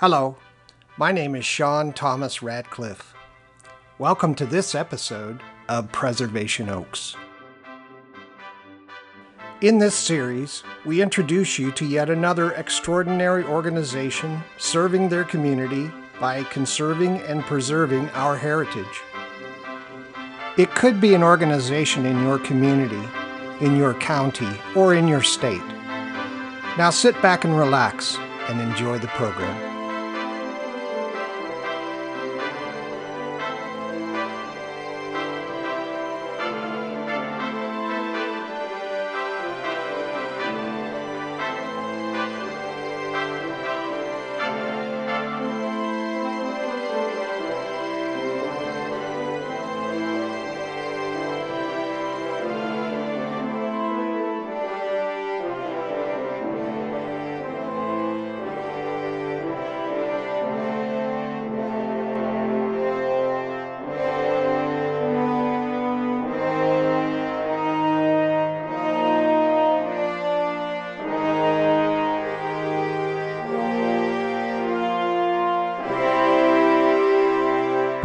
Hello, my name is Sean Thomas Radcliffe. Welcome to this episode of Preservation Oaks. In this series, we introduce you to yet another extraordinary organization serving their community by conserving and preserving our heritage. It could be an organization in your community, in your county, or in your state. Now sit back and relax and enjoy the program.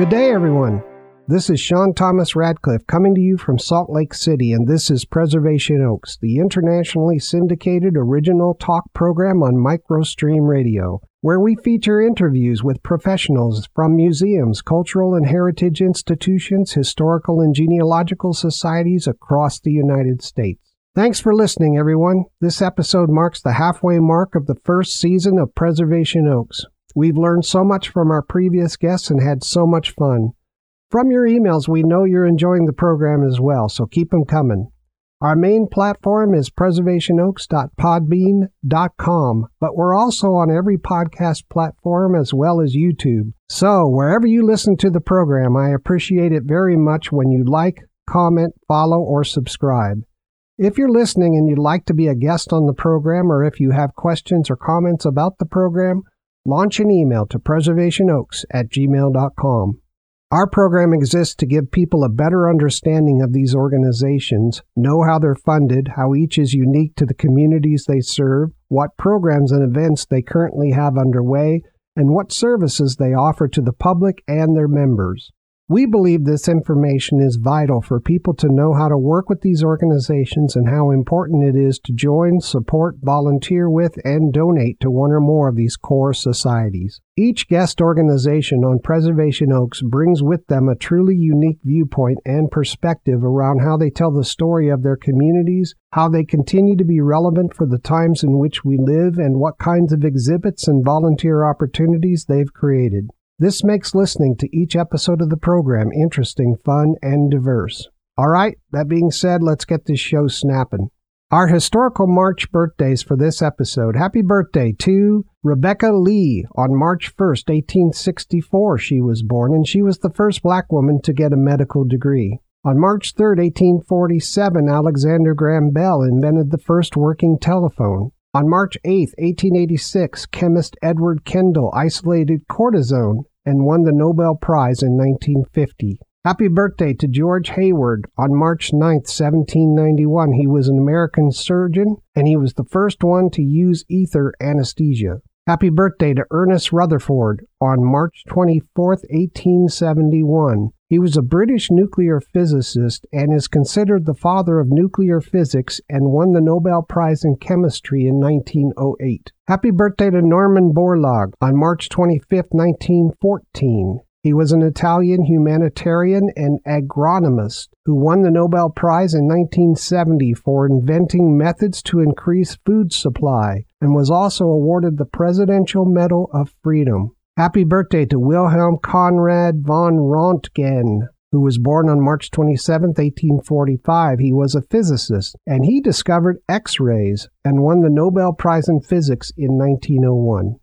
Good day, everyone. This is Sean Thomas Radcliffe coming to you from Salt Lake City, and this is Preservation Oaks, the internationally syndicated original talk program on MicroStream Radio, where we feature interviews with professionals from museums, cultural and heritage institutions, historical and genealogical societies across the United States. Thanks for listening, everyone. This episode marks the halfway mark of the first season of Preservation Oaks. We've learned so much from our previous guests and had so much fun. From your emails, we know you're enjoying the program as well, so keep them coming. Our main platform is preservationoaks.podbean.com, but we're also on every podcast platform as well as YouTube. So, wherever you listen to the program, I appreciate it very much when you like, comment, follow, or subscribe. If you're listening and you'd like to be a guest on the program, or if you have questions or comments about the program, launch an email to preservationoaks at gmail.com. Our program exists to give people a better understanding of these organizations, know how they're funded, how each is unique to the communities they serve, what programs and events they currently have underway, and what services they offer to the public and their members. We believe this information is vital for people to know how to work with these organizations and how important it is to join, support, volunteer with, and donate to one or more of these core societies. Each guest organization on Preservation Oaks brings with them a truly unique viewpoint and perspective around how they tell the story of their communities, how they continue to be relevant for the times in which we live, and what kinds of exhibits and volunteer opportunities they've created. This makes listening to each episode of the program interesting, fun, and diverse. All right, that being said, let's get this show snapping. Our historical March birthdays for this episode. Happy birthday to Rebecca Lee. On March 1st, 1864, she was born, and she was the first black woman to get a medical degree. On March 3, 1847, Alexander Graham Bell invented the first working telephone. On March 8, 1886, chemist Edward Kendall isolated cortisone and won the Nobel Prize in 1950. Happy birthday to George Hayward. On March 9, 1791, he was an American surgeon and he was the first one to use ether anesthesia. Happy birthday to Ernest Rutherford on March 24, 1871. He was a British nuclear physicist and is considered the father of nuclear physics and won the Nobel Prize in Chemistry in 1908. Happy birthday to Norman Borlaug on March 25, 1914. He was an Italian humanitarian and agronomist who won the Nobel Prize in 1970 for inventing methods to increase food supply and was also awarded the Presidential Medal of Freedom. Happy birthday to Wilhelm Conrad von Röntgen, who was born on March 27, 1845. He was a physicist and he discovered X rays and won the Nobel Prize in Physics in 1901.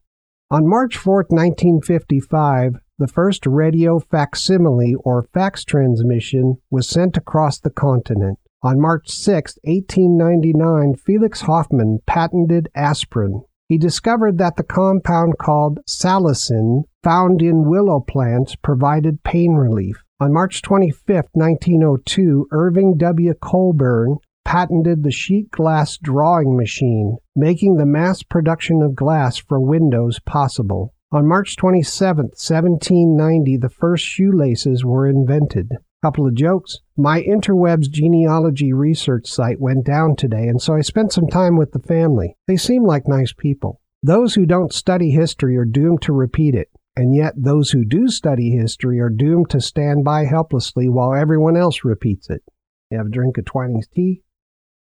On March 4, 1955, the first radio facsimile or fax transmission was sent across the continent. On March 6, 1899, Felix Hoffman patented aspirin. He discovered that the compound called salicin, found in willow plants, provided pain relief. On March 25, 1902, Irving W. Colburn patented the sheet glass drawing machine, making the mass production of glass for windows possible. On March 27, 1790, the first shoelaces were invented. Couple of jokes. My interwebs genealogy research site went down today, and so I spent some time with the family. They seem like nice people. Those who don't study history are doomed to repeat it, and yet those who do study history are doomed to stand by helplessly while everyone else repeats it. You have a drink of Twinings tea?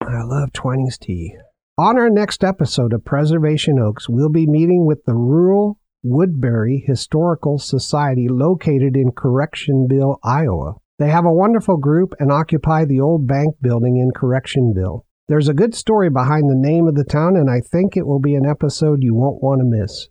I love Twinings tea. On our next episode of Preservation Oaks, we'll be meeting with the Rural Woodbury Historical Society located in Correctionville, Iowa. They have a wonderful group and occupy the old bank building in Correctionville. There's a good story behind the name of the town, and I think it will be an episode you won't want to miss.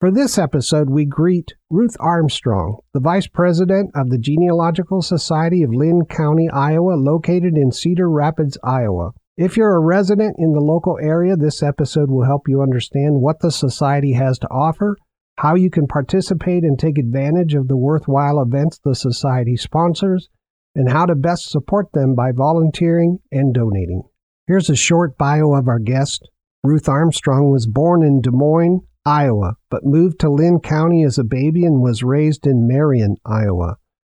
For this episode, we greet Ruth Armstrong, the Vice President of the Genealogical Society of Linn County, Iowa, located in Cedar Rapids, Iowa. If you're a resident in the local area, this episode will help you understand what the Society has to offer how you can participate and take advantage of the worthwhile events the Society sponsors, and how to best support them by volunteering and donating. Here's a short bio of our guest. Ruth Armstrong was born in Des Moines, Iowa, but moved to Linn County as a baby and was raised in Marion, Iowa.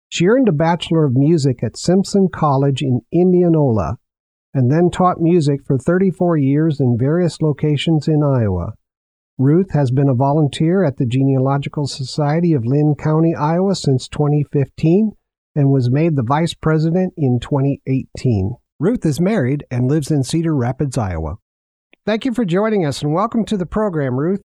She earned a Bachelor of Music at Simpson College in Indianola and then taught music for 34 years in various locations in Iowa. Ruth has been a volunteer at the Genealogical Society of Linn County, Iowa since 2015 and was made the vice president in 2018. Ruth is married and lives in Cedar Rapids, Iowa. Thank you for joining us and welcome to the program, Ruth.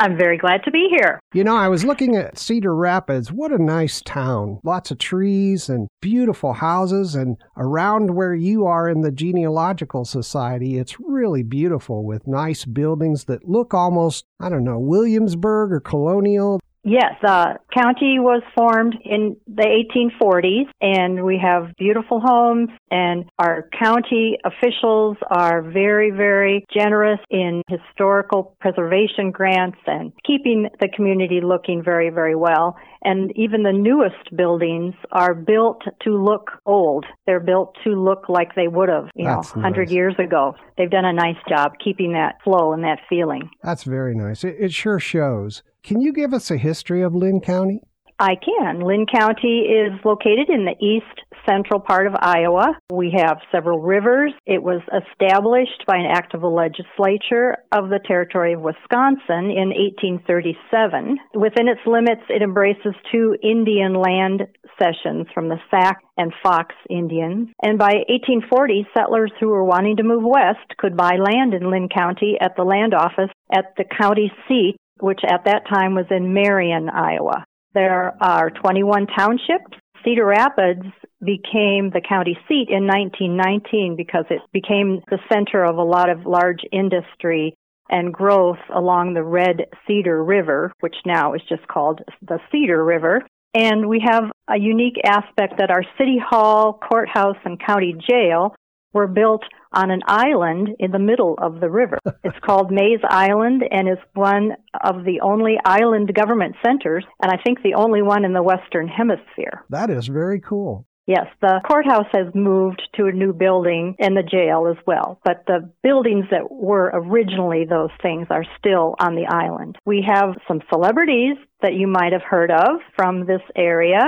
I'm very glad to be here. You know, I was looking at Cedar Rapids. What a nice town. Lots of trees and beautiful houses. And around where you are in the Genealogical Society, it's really beautiful with nice buildings that look almost, I don't know, Williamsburg or colonial. Yes, the county was formed in the 1840s, and we have beautiful homes, and our county officials are very, very generous in historical preservation grants and keeping the community looking very, very well. And even the newest buildings are built to look old. They're built to look like they would have, you That's know, 100 nice. years ago. They've done a nice job keeping that flow and that feeling. That's very nice. It, it sure shows. Can you give us a history of Linn County? I can. Linn County is located in the east central part of Iowa. We have several rivers. It was established by an act of the legislature of the territory of Wisconsin in 1837. Within its limits, it embraces two Indian land cessions from the Sac and Fox Indians. And by 1840, settlers who were wanting to move west could buy land in Linn County at the land office at the county seat, which at that time was in Marion, Iowa. There are 21 townships. Cedar Rapids became the county seat in 1919 because it became the center of a lot of large industry and growth along the Red Cedar River, which now is just called the Cedar River. And we have a unique aspect that our city hall, courthouse, and county jail were built on an island in the middle of the river. it's called Mays Island and is one of the only island government centers, and I think the only one in the Western Hemisphere. That is very cool. Yes, the courthouse has moved to a new building and the jail as well, but the buildings that were originally those things are still on the island. We have some celebrities that you might have heard of from this area,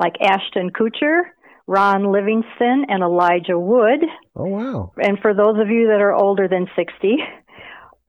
like Ashton Kutcher, Ron Livingston, and Elijah Wood. Oh, wow. And for those of you that are older than 60,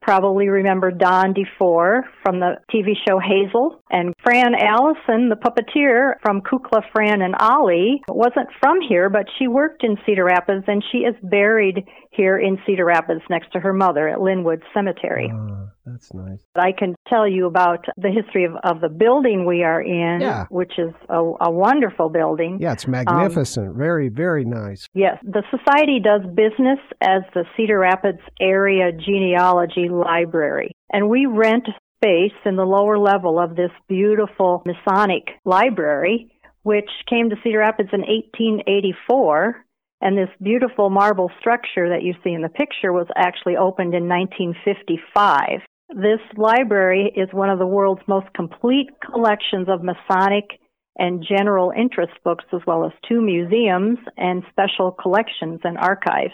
probably remember Don DeFore from the TV show Hazel, and Fran Allison, the puppeteer from Kukla, Fran, and Ollie, wasn't from here, but she worked in Cedar Rapids, and she is buried here in Cedar Rapids next to her mother at Linwood Cemetery. Ah, that's nice. I can tell you about the history of, of the building we are in, Yeah. which is a, a wonderful building. Yeah, it's magnificent. very, very nice. Yes, the Society does business as the Cedar Rapids Area Genealogy Library, and we rent space in the lower level of this beautiful Masonic library, which came to Cedar Rapids in 1884. And this beautiful marble structure that you see in the picture was actually opened in 1955. This library is one of the world's most complete collections of Masonic and general interest books, as well as two museums and special collections and archives.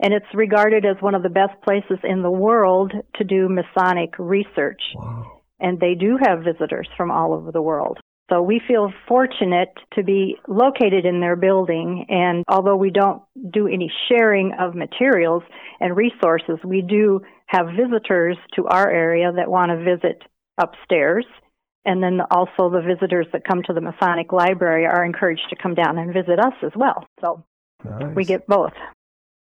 And it's regarded as one of the best places in the world to do Masonic research. Wow. and they do have visitors from all over the world. So we feel fortunate to be located in their building. And although we don't do any sharing of materials and resources, we do have visitors to our area that want to visit upstairs. And then also the visitors that come to the Masonic Library are encouraged to come down and visit us as well. So nice. we get both.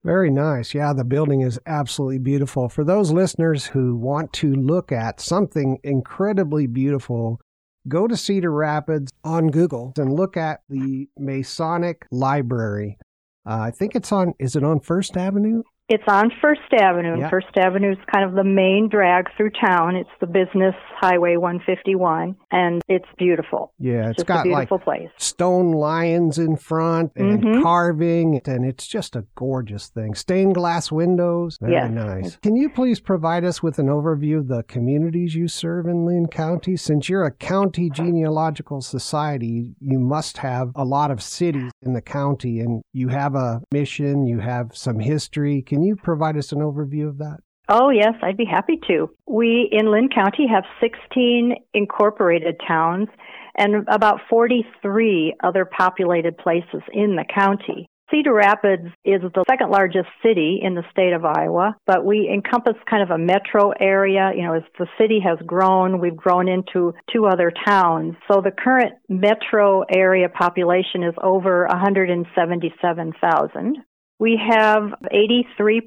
Very nice. Yeah, the building is absolutely beautiful. For those listeners who want to look at something incredibly beautiful, go to Cedar Rapids on Google and look at the Masonic Library. Uh, I think it's on, is it on First Avenue? It's on First Avenue. Yeah. First Avenue is kind of the main drag through town. It's the business highway 151, and it's beautiful. Yeah, it's, it's got a like place. stone lions in front and mm-hmm. carving, and it's just a gorgeous thing. Stained glass windows, very yes. nice. Can you please provide us with an overview of the communities you serve in Linn County? Since you're a county genealogical society, you must have a lot of cities in the county, and you have a mission, you have some history. Can you provide us an overview of that? Oh, yes, I'd be happy to. We in Linn County have 16 incorporated towns and about 43 other populated places in the county. Cedar Rapids is the second largest city in the state of Iowa, but we encompass kind of a metro area. You know, as the city has grown, we've grown into two other towns. So the current metro area population is over 177,000. We have 83%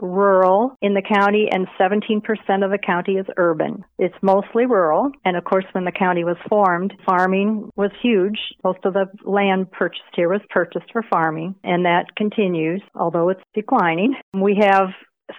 rural in the county and 17% of the county is urban. It's mostly rural. And of course, when the county was formed, farming was huge. Most of the land purchased here was purchased for farming and that continues, although it's declining. We have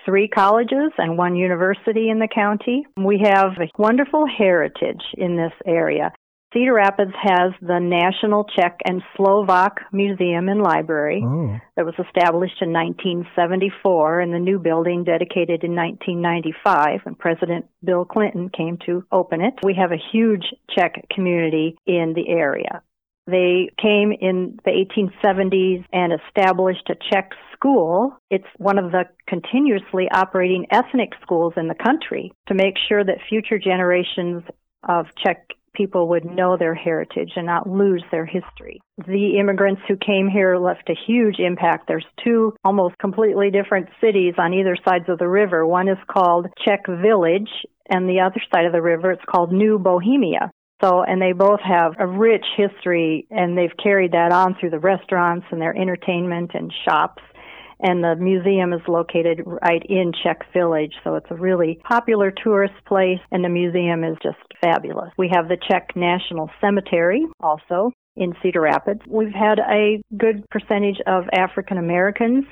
three colleges and one university in the county. We have a wonderful heritage in this area. Cedar Rapids has the National Czech and Slovak Museum and Library oh. that was established in 1974 and the new building dedicated in 1995 when President Bill Clinton came to open it. We have a huge Czech community in the area. They came in the 1870s and established a Czech school. It's one of the continuously operating ethnic schools in the country to make sure that future generations of Czech people would know their heritage and not lose their history. The immigrants who came here left a huge impact. There's two almost completely different cities on either sides of the river. One is called Czech Village, and the other side of the river it's called New Bohemia. So, and they both have a rich history and they've carried that on through the restaurants and their entertainment and shops and the museum is located right in Czech Village, so it's a really popular tourist place, and the museum is just fabulous. We have the Czech National Cemetery also in Cedar Rapids. We've had a good percentage of African Americans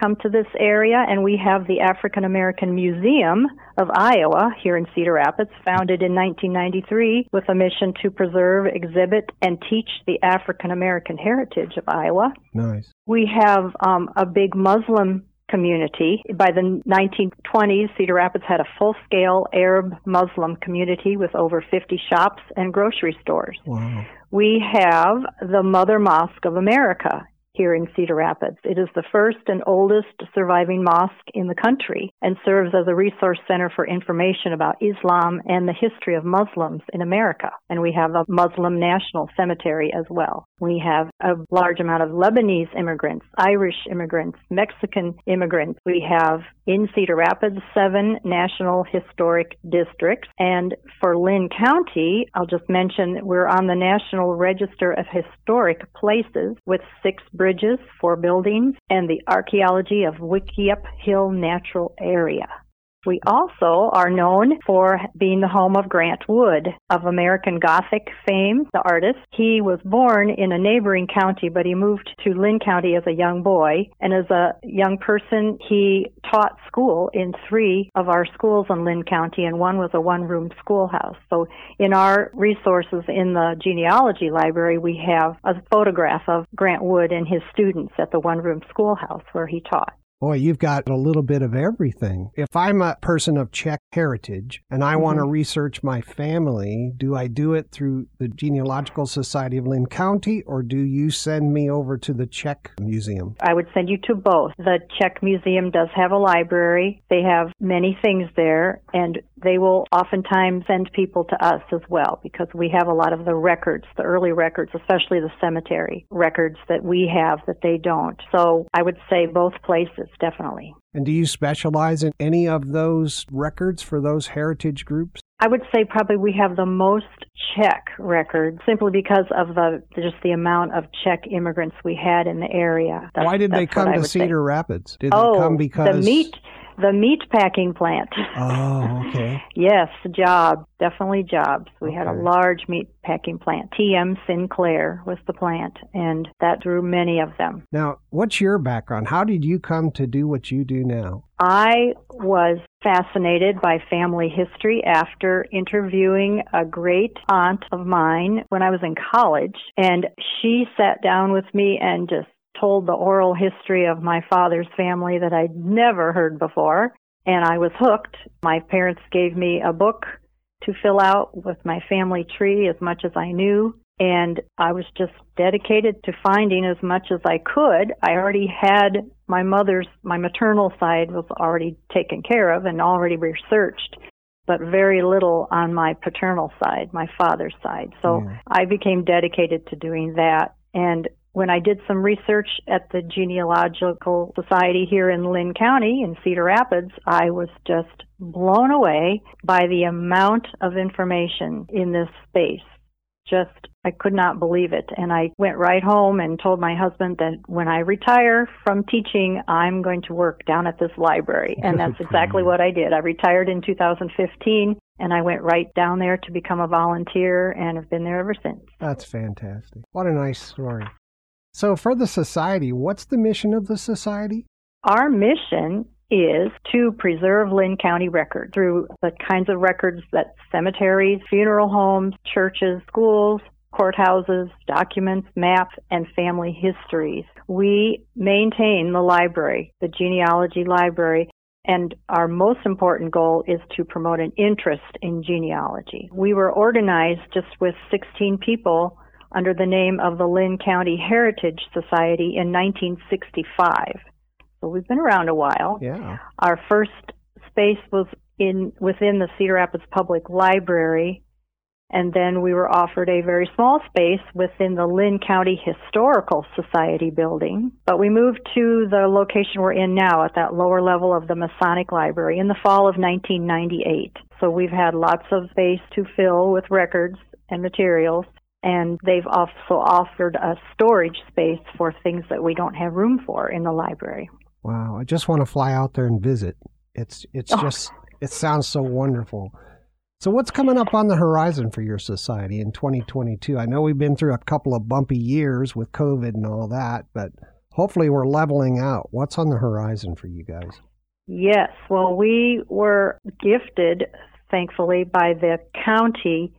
come to this area, and we have the African American Museum of Iowa here in Cedar Rapids, founded in 1993 with a mission to preserve, exhibit, and teach the African American heritage of Iowa. Nice. We have um, a big Muslim community. By the 1920s, Cedar Rapids had a full scale Arab Muslim community with over 50 shops and grocery stores. Wow. We have the Mother Mosque of America here in Cedar Rapids. It is the first and oldest surviving mosque in the country and serves as a resource center for information about Islam and the history of Muslims in America. And we have a Muslim National Cemetery as well. We have a large amount of Lebanese immigrants, Irish immigrants, Mexican immigrants. We have in Cedar Rapids seven national historic districts. And for Linn County, I'll just mention we're on the National Register of Historic Places with six bridges, four buildings, and the archaeology of Wickiup Hill Natural Area. We also are known for being the home of Grant Wood of American Gothic fame, the artist. He was born in a neighboring county, but he moved to Linn County as a young boy. And as a young person, he taught school in three of our schools in Linn County, and one was a one room schoolhouse. So in our resources in the genealogy library, we have a photograph of Grant Wood and his students at the one room schoolhouse where he taught. Boy, you've got a little bit of everything. If I'm a person of Czech heritage and I mm-hmm. want to research my family, do I do it through the Genealogical Society of Linn County or do you send me over to the Czech Museum? I would send you to both. The Czech Museum does have a library. They have many things there and they will oftentimes send people to us as well because we have a lot of the records, the early records, especially the cemetery records that we have that they don't. So I would say both places, definitely. And do you specialize in any of those records for those heritage groups? I would say probably we have the most Czech records simply because of the just the amount of Czech immigrants we had in the area. That's, Why did they come to Cedar say. Rapids? Did oh, they come oh, because the meat the meat packing plant. Oh, okay. yes, jobs, definitely jobs. We okay. had a large meat packing plant. TM Sinclair was the plant, and that drew many of them. Now, what's your background? How did you come to do what you do now? I was fascinated by family history after interviewing a great aunt of mine when I was in college, and she sat down with me and just told the oral history of my father's family that I'd never heard before, and I was hooked. My parents gave me a book to fill out with my family tree as much as I knew, and I was just dedicated to finding as much as I could. I already had my mother's, my maternal side was already taken care of and already researched but very little on my paternal side, my father's side. So yeah. I became dedicated to doing that. And when I did some research at the Genealogical Society here in Linn County in Cedar Rapids, I was just blown away by the amount of information in this space. Just, I could not believe it. And I went right home and told my husband that when I retire from teaching, I'm going to work down at this library. And that's exactly what I did. I retired in 2015 and I went right down there to become a volunteer and have been there ever since. That's fantastic. What a nice story. So, for the society, what's the mission of the society? Our mission is to preserve Linn County records through the kinds of records that cemeteries, funeral homes, churches, schools, courthouses, documents, maps, and family histories. We maintain the library, the genealogy library, and our most important goal is to promote an interest in genealogy. We were organized just with 16 people under the name of the Linn County Heritage Society in 1965. So we've been around a while. Yeah. Our first space was in within the Cedar Rapids Public Library, and then we were offered a very small space within the Linn County Historical Society building. But we moved to the location we're in now at that lower level of the Masonic Library in the fall of 1998. So we've had lots of space to fill with records and materials and they've also offered a storage space for things that we don't have room for in the library. Wow, I just want to fly out there and visit. It's it's oh. just it sounds so wonderful. So what's coming up on the horizon for your society in 2022? I know we've been through a couple of bumpy years with COVID and all that, but hopefully we're leveling out. What's on the horizon for you guys? Yes, well, we were gifted, thankfully, by the county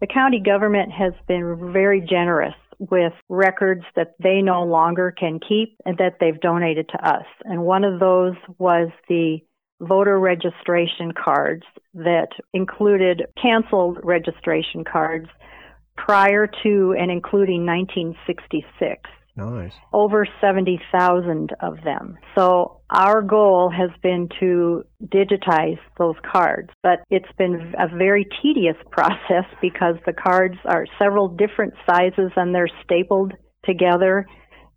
the county government has been very generous with records that they no longer can keep and that they've donated to us. And one of those was the voter registration cards that included canceled registration cards prior to and including 1966. Nice. Over 70,000 of them. So our goal has been to digitize those cards, but it's been a very tedious process because the cards are several different sizes and they're stapled together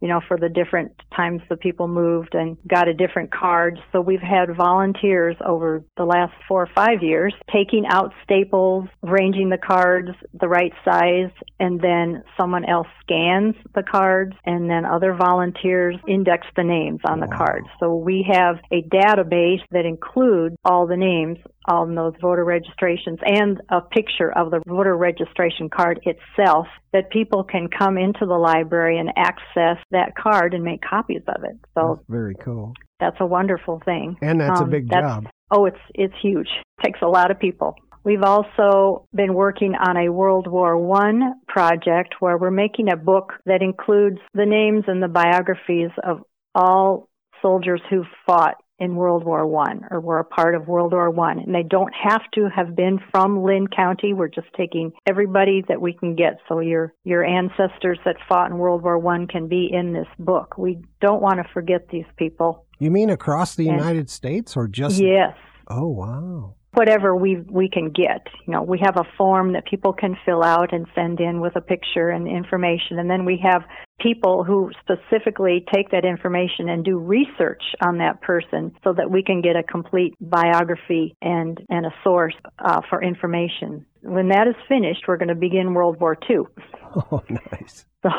you know, for the different times the people moved and got a different card. So we've had volunteers over the last four or five years taking out staples, arranging the cards the right size, and then someone else scans the cards, and then other volunteers index the names on the cards. So we have a database that includes all the names on those voter registrations and a picture of the voter registration card itself that people can come into the library and access that card and make copies of it. So that's very cool. That's a wonderful thing. And that's um, a big that's, job. Oh, it's it's huge. It takes a lot of people. We've also been working on a World War One project where we're making a book that includes the names and the biographies of all soldiers who fought in World War One or were a part of World War One, and they don't have to have been from Linn County. We're just taking everybody that we can get, so your your ancestors that fought in World War One can be in this book. We don't want to forget these people. You mean across the and, United States or just? Yes. Oh wow. whatever we we can get. You know, we have a form that people can fill out and send in with a picture and information, and then we have people who specifically take that information and do research on that person so that we can get a complete biography and and a source uh, for information. When that is finished, we're going to begin World War II. Oh, nice. So,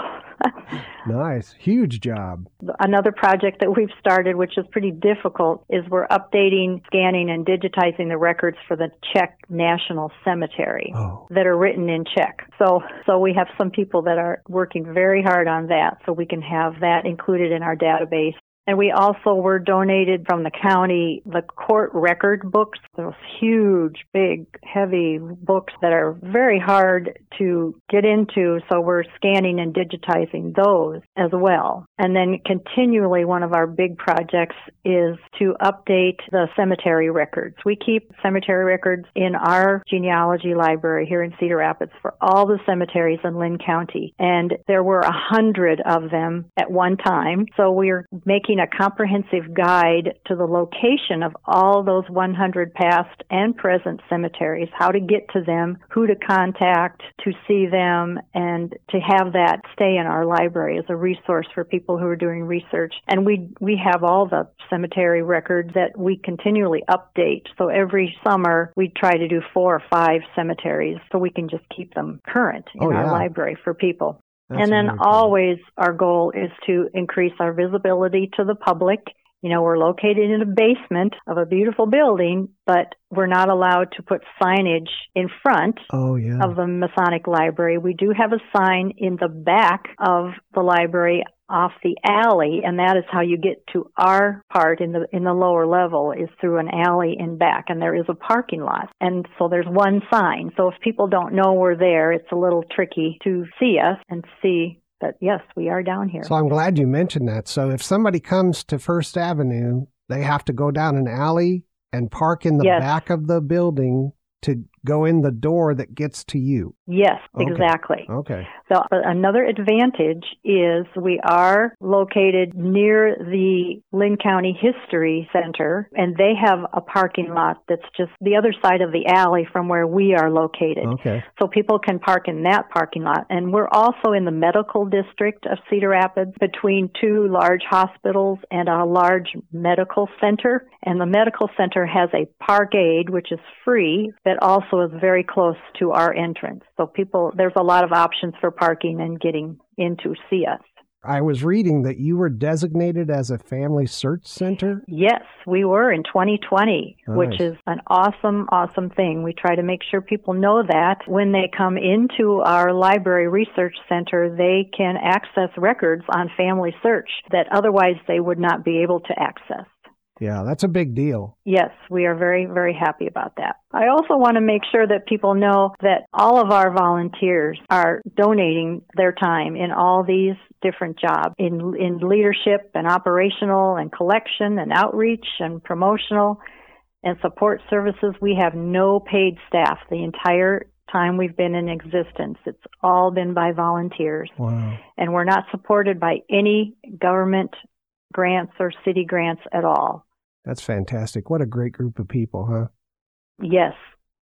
nice. Huge job. Another project that we've started, which is pretty difficult, is we're updating, scanning, and digitizing the records for the Czech National Cemetery oh. that are written in Czech. So, so we have some people that are working very hard on that so we can have that included in our database and we also were donated from the county the court record books, those huge, big, heavy books that are very hard to get into. So we're scanning and digitizing those as well. And then continually, one of our big projects is to update the cemetery records. We keep cemetery records in our genealogy library here in Cedar Rapids for all the cemeteries in Linn County. And there were a hundred of them at one time. So we're making making a comprehensive guide to the location of all those 100 past and present cemeteries, how to get to them, who to contact to see them, and to have that stay in our library as a resource for people who are doing research. And we, we have all the cemetery records that we continually update. So every summer we try to do four or five cemeteries so we can just keep them current in oh, yeah. our library for people. That's and then always our goal is to increase our visibility to the public. You know, we're located in a basement of a beautiful building, but we're not allowed to put signage in front oh, yeah. of the Masonic Library. We do have a sign in the back of the library off the alley and that is how you get to our part in the in the lower level is through an alley in back and there is a parking lot and so there's one sign so if people don't know we're there it's a little tricky to see us and see that yes we are down here so i'm glad you mentioned that so if somebody comes to first avenue they have to go down an alley and park in the yes. back of the building to go in the door that gets to you. Yes, okay. exactly. Okay. So uh, another advantage is we are located near the Linn County History Center and they have a parking lot that's just the other side of the alley from where we are located. Okay. So people can park in that parking lot and we're also in the medical district of Cedar Rapids between two large hospitals and a large medical center and the medical center has a parkade which is free that also also is very close to our entrance. So people, there's a lot of options for parking and getting in to see us. I was reading that you were designated as a family search center. Yes, we were in 2020, nice. which is an awesome, awesome thing. We try to make sure people know that when they come into our library research center, they can access records on family search that otherwise they would not be able to access. Yeah, that's a big deal. Yes, we are very, very happy about that. I also want to make sure that people know that all of our volunteers are donating their time in all these different jobs in, in leadership and operational and collection and outreach and promotional and support services. We have no paid staff the entire time we've been in existence. It's all been by volunteers. Wow. And we're not supported by any government grants or city grants at all. That's fantastic. What a great group of people, huh? Yes.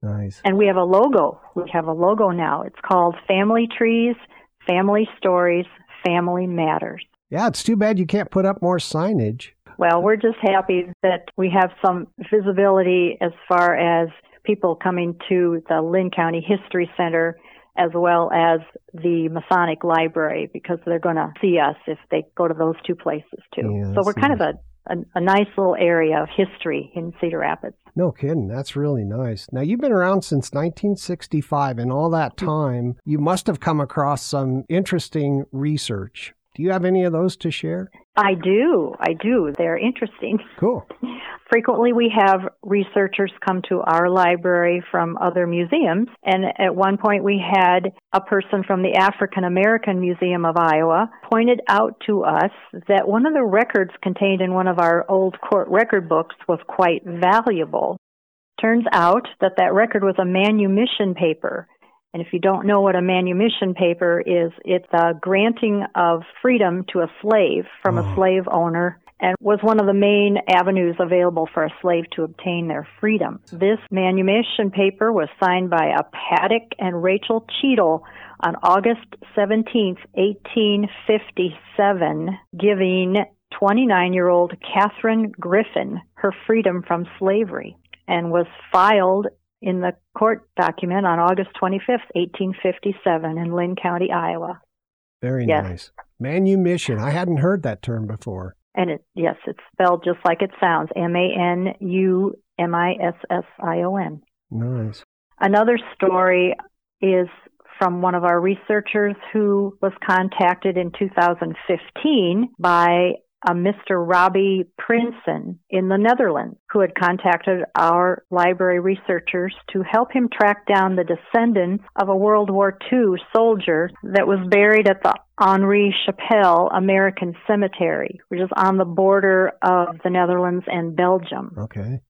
Nice. And we have a logo. We have a logo now. It's called Family Trees, Family Stories, Family Matters. Yeah, it's too bad you can't put up more signage. Well, we're just happy that we have some visibility as far as people coming to the Linn County History Center as well as the Masonic Library because they're going to see us if they go to those two places too. Yeah, so we're kind of a a, a, nice little area of history in Cedar Rapids. No kidding. That's really nice. Now, you've been around since 1965, and all that mm. time, you must have come across some interesting research. Do you have any of those to share? I do. I do. They're interesting. Cool. Frequently, we have researchers come to our library from other museums. And at one point, we had a person from the African American Museum of Iowa pointed out to us that one of the records contained in one of our old court record books was quite valuable. Turns out that that record was a manumission paper and if you don't know what a manumission paper is, it's a granting of freedom to a slave from oh. a slave owner and was one of the main avenues available for a slave to obtain their freedom. This manumission paper was signed by a Paddock and Rachel Cheadle on August 17, 1857, giving 29 year old Catherine Griffin her freedom from slavery and was filed in the court document on August 25th, 1857 in Linn County, Iowa. Very yes. nice. Manumission. I hadn't heard that term before. And it yes, it's spelled just like it sounds. M A N U M I S S I O N. Nice. Another story is from one of our researchers who was contacted in 2015 by a Mr. Robbie Prinsen in the Netherlands, who had contacted our library researchers to help him track down the descendants of a World War II soldier that was buried at the Henri Chapelle American Cemetery, which is on the border of the Netherlands and Belgium. Okay.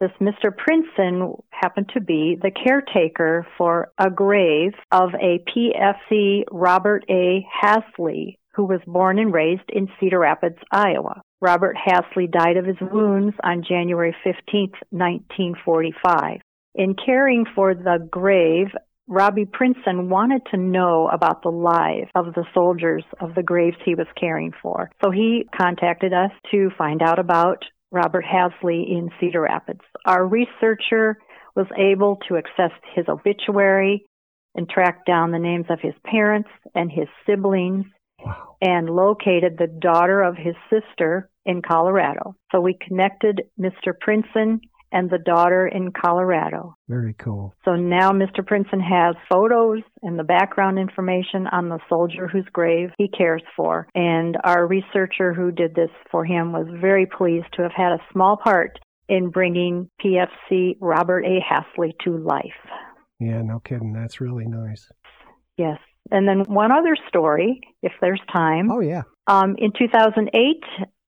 This Mr. Prinsen happened to be the caretaker for a grave of a PFC Robert A. Hasley who was born and raised in Cedar Rapids, Iowa. Robert Hasley died of his wounds on January 15, 1945. In caring for the grave, Robbie Prinsen wanted to know about the lives of the soldiers of the graves he was caring for. So he contacted us to find out about Robert Hasley in Cedar Rapids. Our researcher was able to access his obituary and track down the names of his parents and his siblings wow. and located the daughter of his sister in Colorado. So we connected Mr. Prinsen and the daughter in Colorado. Very cool. So now Mr. Prinsen has photos and the background information on the soldier whose grave he cares for. And our researcher who did this for him was very pleased to have had a small part in bringing PFC Robert A. Hasley to life. Yeah, no kidding. That's really nice. Yes. And then one other story, if there's time. Oh, yeah. Um, in 2008,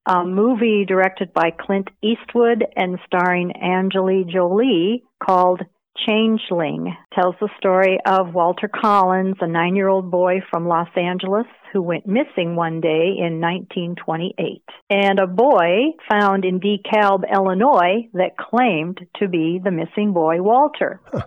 a movie directed by Clint Eastwood and starring Angelina Jolie called Changeling tells the story of Walter Collins, a nine year old boy from Los Angeles who went missing one day in 1928, and a boy found in DeKalb, Illinois, that claimed to be the missing boy, Walter. Huh.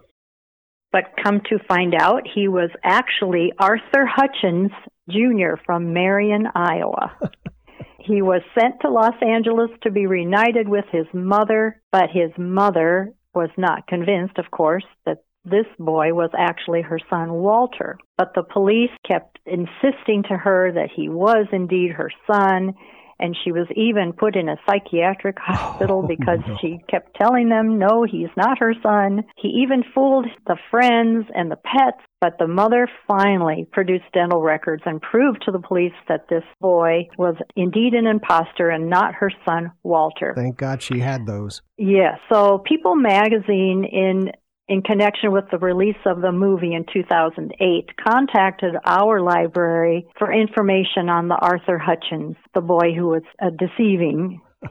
But come to find out, he was actually Arthur Hutchins Jr. from Marion, Iowa. he was sent to Los Angeles to be reunited with his mother, but his mother was not convinced, of course, that this boy was actually her son Walter. But the police kept insisting to her that he was indeed her son and she was even put in a psychiatric oh, hospital oh, because no. she kept telling them, no, he's not her son. He even fooled the friends and the pets, but the mother finally produced dental records and proved to the police that this boy was indeed an impostor and not her son, Walter. Thank God she had those. Yeah, so People magazine in in connection with the release of the movie in 2008, contacted our library for information on the Arthur Hutchins, the boy who was uh, deceiving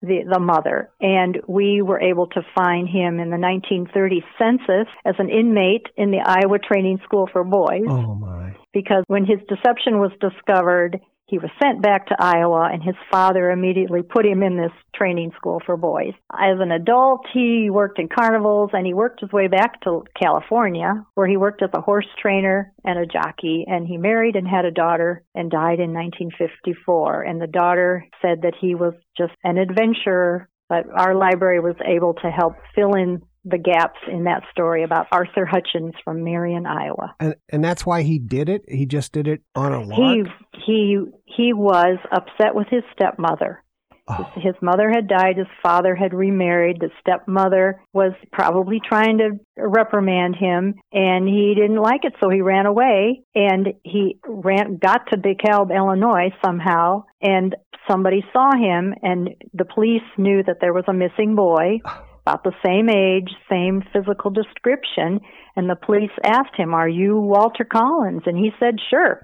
the, the mother. And we were able to find him in the 1930 census as an inmate in the Iowa Training School for Boys. Oh, my. Because when his deception was discovered, he was sent back to Iowa, and his father immediately put him in this training school for boys. As an adult, he worked in carnivals, and he worked his way back to California, where he worked as a horse trainer and a jockey. And he married and had a daughter and died in 1954. And the daughter said that he was just an adventurer but our library was able to help fill in the gaps in that story about Arthur Hutchins from Marion, Iowa. And and that's why he did it. He just did it on a lark. He he he was upset with his stepmother. Oh. His mother had died. His father had remarried. The stepmother was probably trying to reprimand him, and he didn't like it, so he ran away. And he ran, got to DeKalb, Illinois somehow, and somebody saw him, and the police knew that there was a missing boy. Oh. About the same age, same physical description, and the police asked him, "Are you Walter Collins?" and he said, "Sure."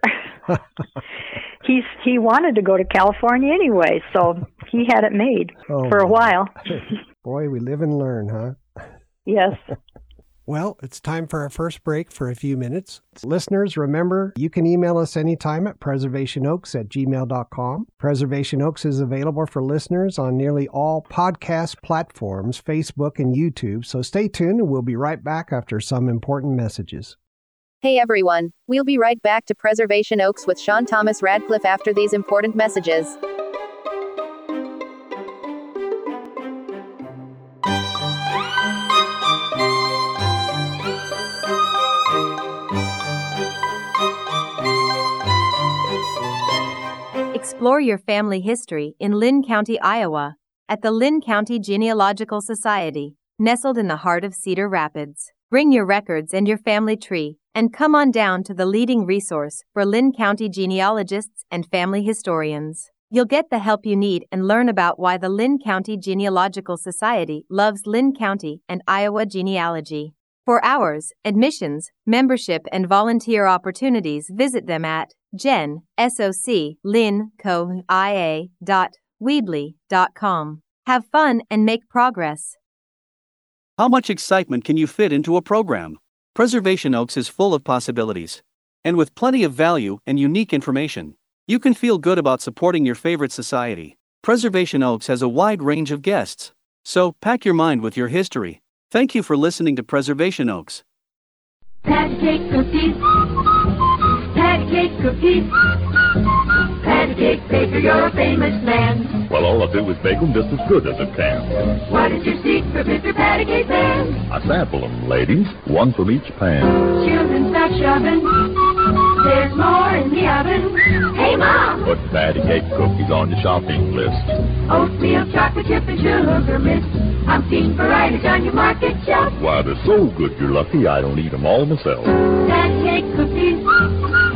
He's he wanted to go to California anyway, so he had it made oh, for a while. Boy, we live and learn, huh? yes. Well, it's time for our first break for a few minutes. Listeners, remember you can email us anytime at preservationoaks at gmail.com. Preservation Oaks is available for listeners on nearly all podcast platforms, Facebook and YouTube, so stay tuned and we'll be right back after some important messages. Hey everyone, we'll be right back to Preservation Oaks with Sean Thomas Radcliffe after these important messages. Explore your family history in Linn County, Iowa, at the Linn County Genealogical Society, nestled in the heart of Cedar Rapids. Bring your records and your family tree, and come on down to the leading resource for Linn County genealogists and family historians. You'll get the help you need and learn about why the Linn County Genealogical Society loves Linn County and Iowa genealogy. For hours, admissions, membership, and volunteer opportunities, visit them at gen, S-O-C, lin, co, I-A, dot, weebly, dot com. Have fun and make progress. How much excitement can you fit into a program? Preservation Oaks is full of possibilities. And with plenty of value and unique information, you can feel good about supporting your favorite society. Preservation Oaks has a wide range of guests. So, pack your mind with your history Thank you for listening to Preservation Oaks. Patty cake cookies. Patty cake cookies. Patty cake baker, you're a famous man. Well, all I do is bake them just as good as I can. What is your secret, Mr. Patty Cake Man? I sample them, ladies, one from each pan. Children, stop shoving. There's more in the oven. Hey, Mom! Put patty cake cookies on your shopping list. Oatmeal, chocolate chip, and sugar mist. I'm seeing varieties on your market shelf. Why, they're so good you're lucky I don't eat them all myself. Patty cake cookies.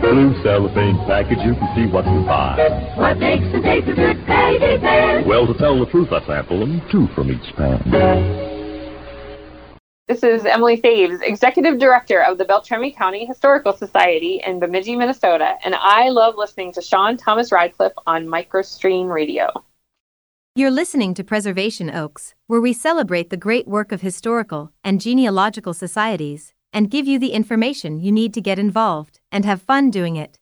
Blue cellophane package, you can see what's inside. What makes them taste so good, Patty Cake Well, to tell the truth, I sample them, two from each pan. This is Emily Faves, Executive Director of the Beltrami County Historical Society in Bemidji, Minnesota, and I love listening to Sean Thomas Radcliffe on Microstream Radio. You're listening to Preservation Oaks, where we celebrate the great work of historical and genealogical societies and give you the information you need to get involved and have fun doing it.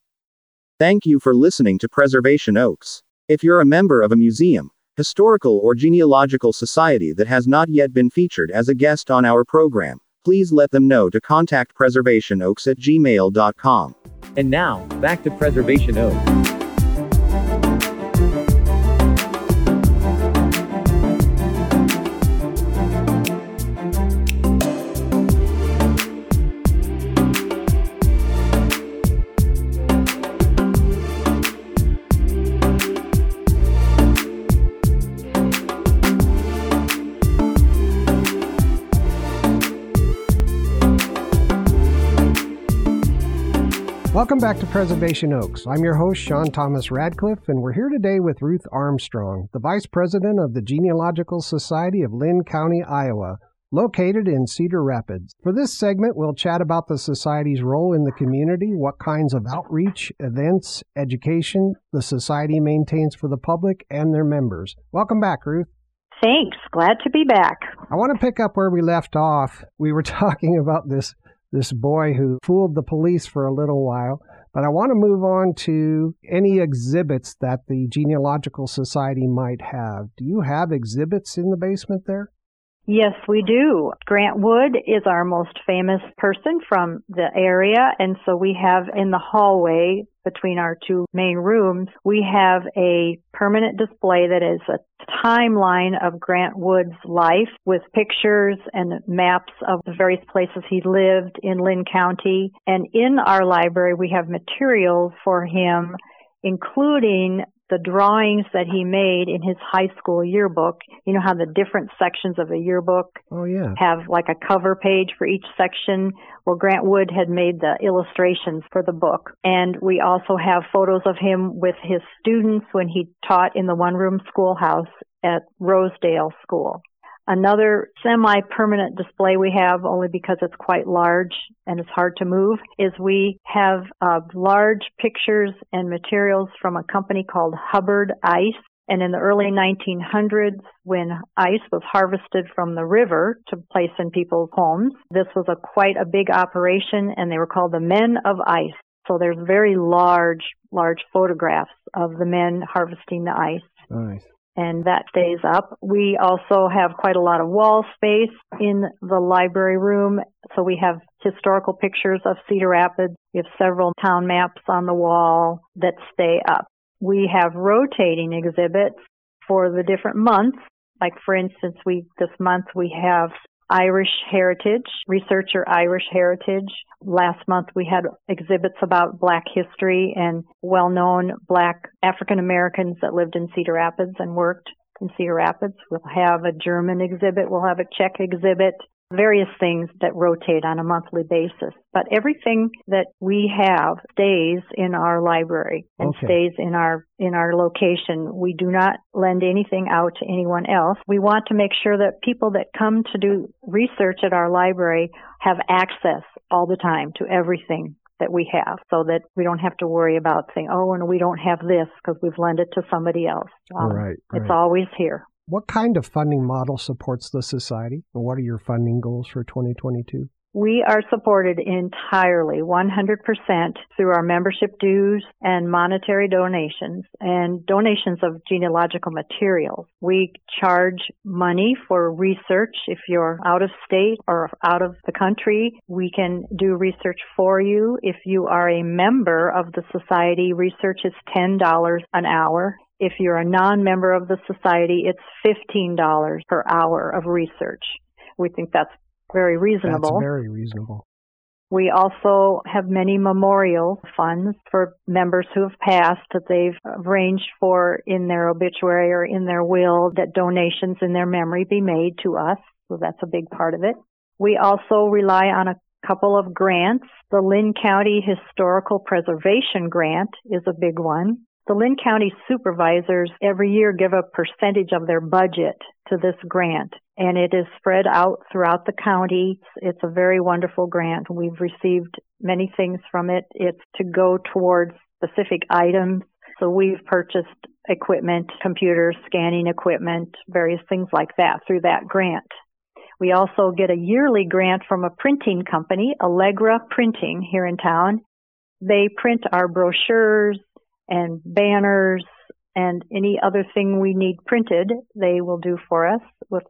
Thank you for listening to Preservation Oaks. If you're a member of a museum, historical or genealogical society that has not yet been featured as a guest on our program, please let them know to contact preservationoaks at gmail.com. And now, back to Preservation Oaks. Welcome back to Preservation Oaks. I'm your host, Sean Thomas Radcliffe, and we're here today with Ruth Armstrong, the Vice President of the Genealogical Society of Linn County, Iowa, located in Cedar Rapids. For this segment, we'll chat about the Society's role in the community, what kinds of outreach, events, education the Society maintains for the public and their members. Welcome back, Ruth. Thanks. Glad to be back. I want to pick up where we left off. We were talking about this this boy who fooled the police for a little while. But I want to move on to any exhibits that the Genealogical Society might have. Do you have exhibits in the basement there? Yes, we do. Grant Wood is our most famous person from the area, and so we have in the hallway between our two main rooms, we have a permanent display that is a timeline of Grant Wood's life with pictures and maps of the various places he lived in Linn County. And in our library, we have materials for him, including the drawings that he made in his high school yearbook. You know how the different sections of a yearbook Oh, yeah. have like a cover page for each section. Well, Grant Wood had made the illustrations for the book. And we also have photos of him with his students when he taught in the one room schoolhouse at Rosedale School. Another semi-permanent display we have, only because it's quite large and it's hard to move, is we have uh, large pictures and materials from a company called Hubbard Ice. And in the early 1900s, when ice was harvested from the river to place in people's homes, this was a quite a big operation and they were called the Men of Ice. So there's very large, large photographs of the men harvesting the ice. Nice. And that stays up. We also have quite a lot of wall space in the library room. So we have historical pictures of Cedar Rapids. We have several town maps on the wall that stay up. We have rotating exhibits for the different months. Like for instance, we, this month we have Irish heritage, researcher Irish heritage. Last month we had exhibits about black history and well-known black African Americans that lived in Cedar Rapids and worked in Cedar Rapids. We'll have a German exhibit. We'll have a Czech exhibit various things that rotate on a monthly basis. But everything that we have stays in our library and Okay. stays in our in our location. We do not lend anything out to anyone else. We want to make sure that people that come to do research at our library have access all the time to everything that we have so that we don't have to worry about saying, oh, and we don't have this because we've lent it to somebody else. Um, right, It's always here. What kind of funding model supports the society? And what are your funding goals for 2022? We are supported entirely, 100% through our membership dues and monetary donations and donations of genealogical materials. We charge money for research. If you're out of state or out of the country, we can do research for you. If you are a member of the society, research is $10 an hour. If you're a non-member of the society, it's $15 per hour of research. We think that's very reasonable. That's very reasonable. We also have many memorial funds for members who have passed that they've arranged for in their obituary or in their will that donations in their memory be made to us. So that's a big part of it. We also rely on a couple of grants. The Linn County Historical Preservation Grant is a big one. The Linn County supervisors every year give a percentage of their budget to this grant and it is spread out throughout the county. It's a very wonderful grant. We've received many things from it. It's to go towards specific items. So we've purchased equipment, computers, scanning equipment, various things like that through that grant. We also get a yearly grant from a printing company, Allegra Printing here in town. They print our brochures and banners and any other thing we need printed, they will do for us.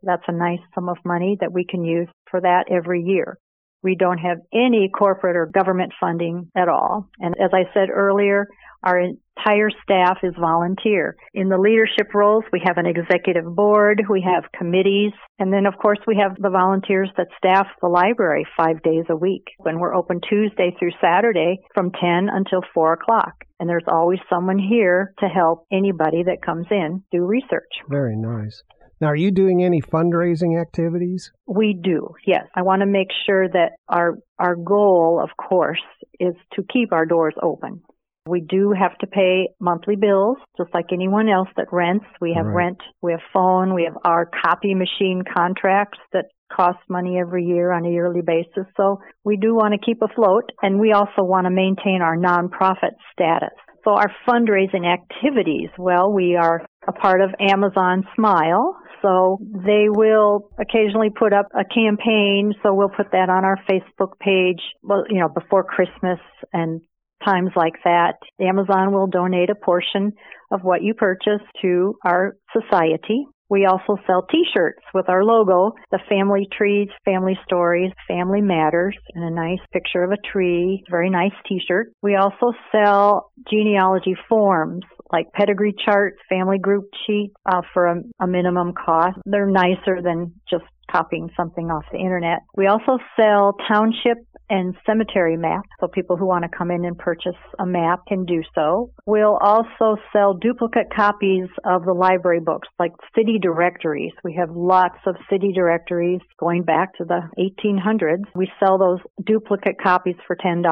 That's a nice sum of money that we can use for that every year. We don't have any corporate or government funding at all. And as I said earlier, our entire staff is volunteer. In the leadership roles, we have an executive board, we have committees, and then of course we have the volunteers that staff the library five days a week. When we're open Tuesday through Saturday from 10 until 4 o'clock. And there's always someone here to help anybody that comes in do research. Very nice. Now, are you doing any fundraising activities? We do, yes. I want to make sure that our our goal, of course, is to keep our doors open. We do have to pay monthly bills, just like anyone else that rents. We have Right. rent, we have phone, we have our copy machine contracts that cost money every year on a yearly basis. So we do want to keep afloat, and we also want to maintain our nonprofit status. So our fundraising activities, well, we are a part of Amazon Smile. So they will occasionally put up a campaign. So we'll put that on our Facebook page, well, you know, before Christmas and times like that. Amazon will donate a portion of what you purchase to our society. We also sell t-shirts with our logo, the family trees, family stories, family matters, and a nice picture of a tree. Very nice t-shirt. We also sell genealogy forms like pedigree charts, family group sheets uh, for a, a minimum cost. They're nicer than just copying something off the internet. We also sell township and cemetery maps, so people who want to come in and purchase a map can do so. We'll also sell duplicate copies of the library books, like city directories. We have lots of city directories going back to the 1800s. We sell those duplicate copies for $10.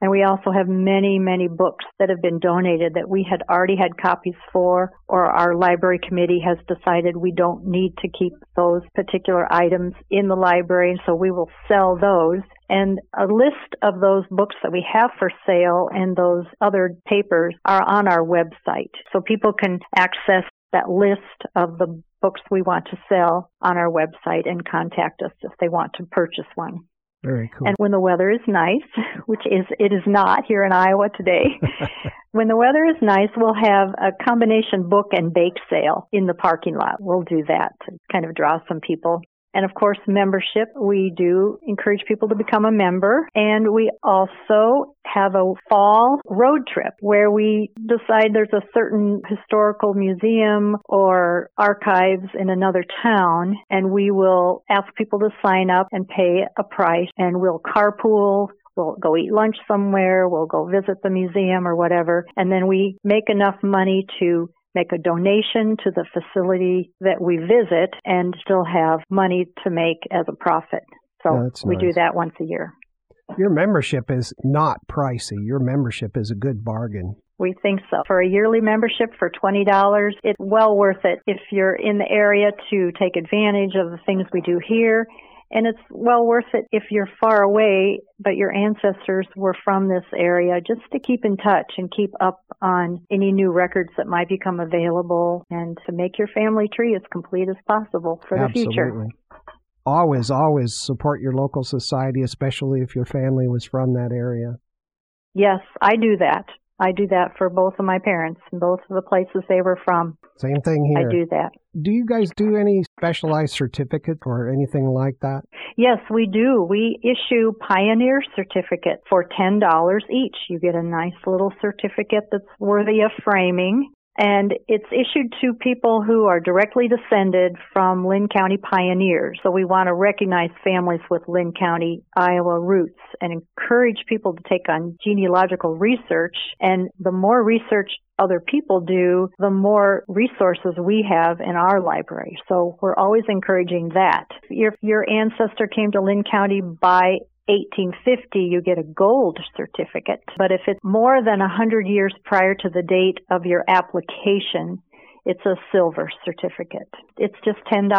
And we also have many, many books that have been donated that we had already had copies for, or our library committee has decided we don't need to keep those particular items in the library, so we will sell those. And a list of those books that we have for sale and those other papers are on our website. So people can access that list of the books we want to sell on our website and contact us if they want to purchase one. Very cool. And when the weather is nice, which is it is not here in Iowa today, when the weather is nice, we'll have a combination book and bake sale in the parking lot. We'll do that to kind of draw some people. And of course, membership, we do encourage people to become a member. And we also have a fall road trip where we decide there's a certain historical museum or archives in another town and we will ask people to sign up and pay a price and we'll carpool We'll go eat lunch somewhere. We'll go visit the museum or whatever. And then we make enough money to make a donation to the facility that we visit and still have money to make as a profit. So That's we do that once a year. Your membership is not pricey. Your membership is a good bargain. We think so. For a yearly membership for $20, it's well worth it if you're in the area to take advantage of the things we do here. And it's well worth it if you're far away, but your ancestors were from this area, just to keep in touch and keep up on any new records that might become available and to make your family tree as complete as possible for the future. Absolutely. Always, always support your local society, especially if your family was from that area. Yes, I do that. I do that for both of my parents and both of the places they were from. Same thing here. I do that. Do you guys do any specialized certificate or anything like that? Yes, we do. We issue Pioneer Certificate for $10 each. You get a nice little certificate that's worthy of framing. And it's issued to people who are directly descended from Linn County pioneers. So we want to recognize families with Linn County, Iowa roots and encourage people to take on genealogical research. And the more research other people do, the more resources we have in our library. So we're always encouraging that. If your ancestor came to Linn County by 1850, you get a gold certificate. But if it's more than 100 years prior to the date of your application, it's a silver certificate. It's just $10.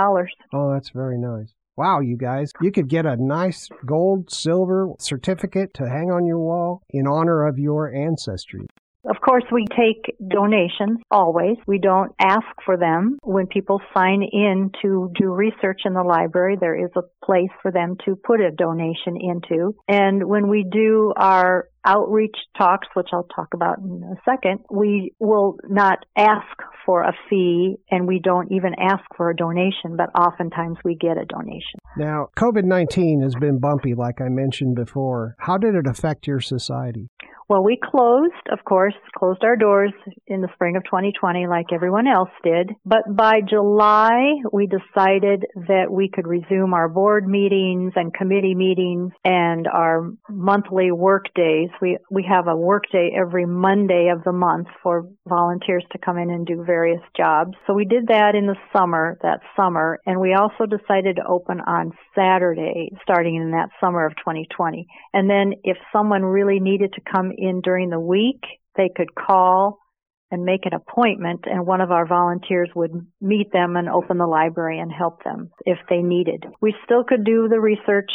Oh, that's very nice. Wow, you guys. You could get a nice gold, silver certificate to hang on your wall in honor of your ancestry. Of course, we take donations always. We don't ask for them. When people sign in to do research in the library, there is a place for them to put a donation into. And when we do our outreach talks, which I'll talk about in a second, we will not ask for a fee and we don't even ask for a donation, but oftentimes we get a donation. Now, COVID 19 has been bumpy, like I mentioned before. How did it affect your society? Well, we closed, of course, closed our doors in the spring of 2020 like everyone else did. But by July, we decided that we could resume our board meetings and committee meetings and our monthly work days. We, we have a work day every Monday of the month for volunteers to come in and do various jobs. So we did that in the summer, that summer, and we also decided to open on Saturday starting in that summer of 2020. And then if someone really needed to come in during the week, they could call and make an appointment and one of our volunteers would meet them and open the library and help them if they needed. We still could do the research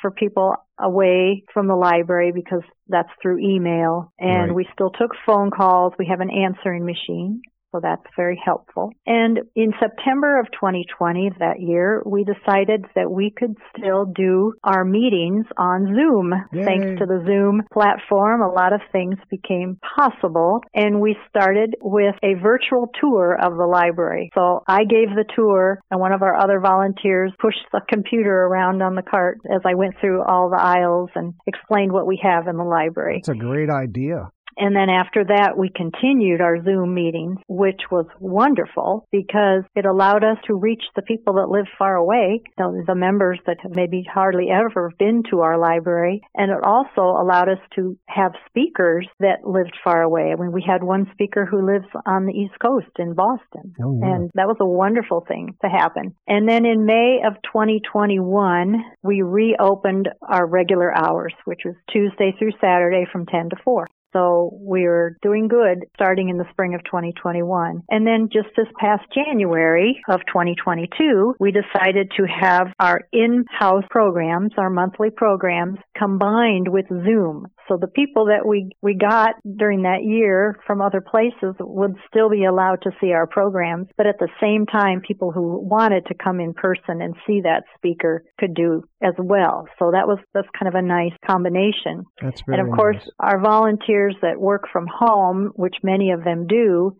for people away from the library because that's through email and Right. we still took phone calls. We have an answering machine. So that's very helpful. And in September of 2020, that year, we decided that we could still do our meetings on Zoom. Yay. Thanks to the Zoom platform, a lot of things became possible. And we started with a virtual tour of the library. So I gave the tour and one of our other volunteers pushed the computer around on the cart as I went through all the aisles and explained what we have in the library. It's a great idea. And then after that, we continued our Zoom meetings, which was wonderful because it allowed us to reach the people that live far away, the members that have maybe hardly ever been to our library. And it also allowed us to have speakers that lived far away. I mean, we had one speaker who lives on the East Coast in Boston. Oh, yeah. And that was a wonderful thing to happen. And then in May of 2021, we reopened our regular hours, which was Tuesday through Saturday from 10 to 4. So we're doing good starting in the spring of 2021. And then just this past January of 2022, we decided to have our in-house programs, our monthly programs combined with Zoom. So the people that we, we got during that year from other places would still be allowed to see our programs, but at the same time, people who wanted to come in person and see that speaker could do as well. So that was, that's kind of a nice combination. That's very And of course, nice. our volunteers that work from home, which many of them do,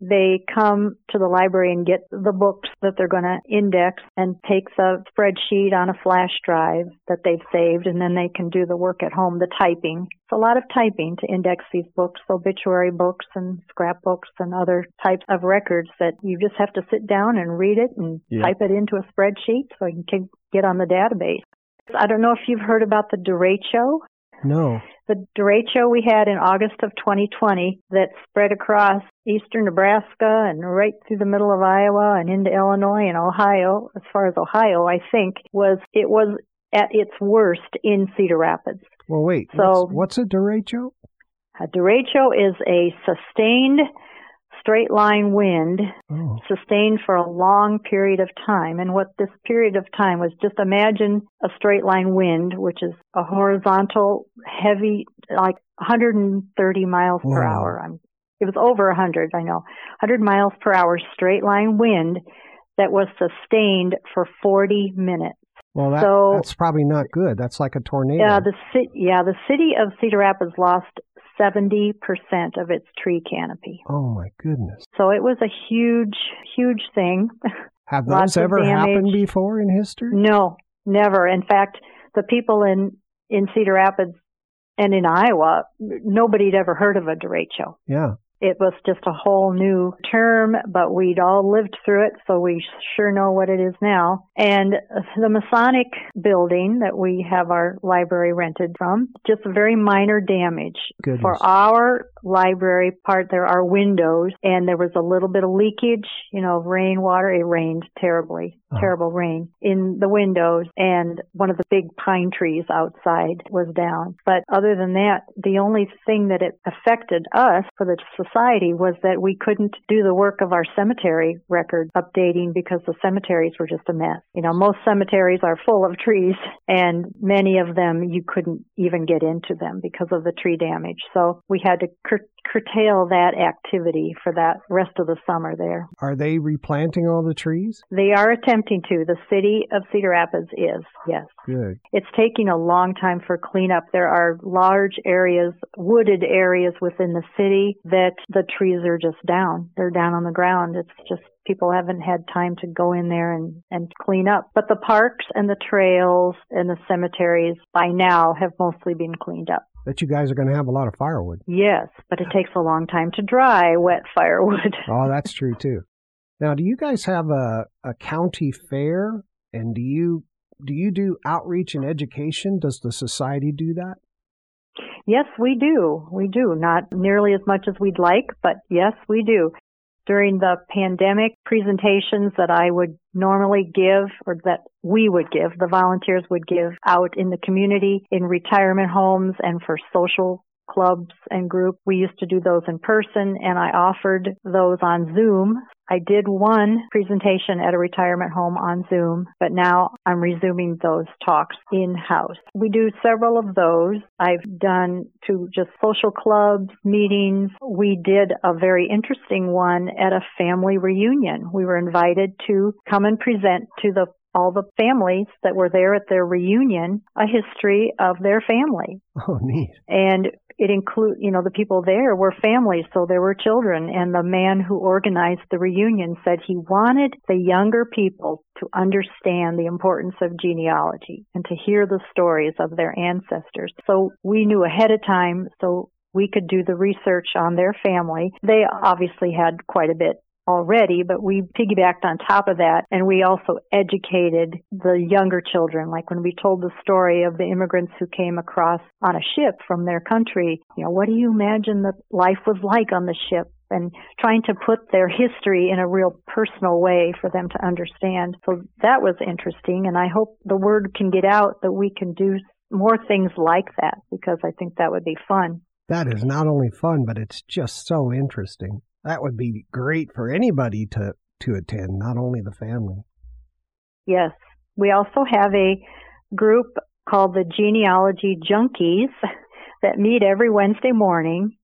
they come to the library and get the books that they're going to index and take the spreadsheet on a flash drive that they've saved and then they can do the work at home, the typing. It's a lot of typing to index these books, obituary books and scrapbooks and other types of records that you just have to sit down and read it and Yeah. type it into a spreadsheet so you can get on the database. I don't know if you've heard about the derecho No. The derecho we had in August of 2020 that spread across eastern Nebraska and right through the middle of Iowa and into Illinois and Ohio, as far as Ohio, I think, was, it was at its worst in Cedar Rapids. Well, wait. So- what's, what's a derecho? A derecho is a sustained straight line wind Oh, sustained for a long period of time. And what this period of time was just imagine a straight line wind, which is a horizontal, heavy, like 130 miles per hour. I'm, it was over 100, I know. 100 miles per hour straight line wind that was sustained for 40 minutes. well, that, So- that's probably not good. That's like a tornado. Yeah, the city. yeah, the city of Cedar Rapids lost 70% of its tree canopy. oh my goodness. So it was a huge, huge thing. Have those ever happened before in history? No, never. In fact, the people in in Cedar Rapids and in Iowa, nobody'd ever heard of a derecho. Yeah. It was just a whole new term, but we'd all lived through it, so we sure know what it is now. And the Masonic building that we have our library rented from, just very minor damage. Goodness. For our library part, there are windows, and there was a little bit of leakage, you know, of rainwater. It rained terribly, Oh. terrible rain in the windows, and one of the big pine trees outside was down. But other than that, the only thing that it affected us for the society was that we couldn't do the work of our cemetery record updating because the cemeteries were just a mess. You know, most cemeteries are full of trees, and many of them you couldn't even get into them because of the tree damage. So we had to cur- curtail that activity for that rest of the summer there. Are they replanting all the trees? They are attempting to. The city of Cedar Rapids is, yes. Good. It's taking a long time for cleanup. There are large areas, wooded areas within the city that the trees are just down. They're down on the ground. It's just people haven't had time to go in there and, and clean up. But the parks and the trails and the cemeteries by now have mostly been cleaned up. Bet you guys are going to have a lot of firewood. Yes, but it takes a long time to dry wet firewood. Oh, that's true too. Now, do you guys have a, a county fair? And do you do you do outreach and education? Does the society do that? Yes, we do. We do. Not nearly as much as we'd like, but yes, we do. During the pandemic presentations that I would normally give or that we would give, the volunteers would give out in the community, in retirement homes and for social clubs and group. We used to do those in person and I offered those on Zoom. I did one presentation at a retirement home on Zoom, but now I'm resuming those talks in-house. We do several of those. I've done to just social clubs, meetings. We did a very interesting one at a family reunion. We were invited to come and present to the all the families that were there at their reunion a history of their family. Oh, neat. And it include, you know, the people there were families, so there were children. And the man who organized the reunion said he wanted the younger people to understand the importance of genealogy and to hear the stories of their ancestors. So we knew ahead of time, so we could do the research on their family. They obviously had quite a bit already, but we piggybacked on top of that and we also educated the younger children. Like when we told the story of the immigrants who came across on a ship from their country, you know, what do you imagine that life was like on the ship? And trying to put their history in a real personal way for them to understand. So that was interesting and I hope the word can get out that we can do more things like that because I think that would be fun. That is not only fun, but it's just so interesting. That would be great for anybody to, to attend, not only the family. Yes. We also have a group called the Genealogy Junkies that meet every Wednesday morning.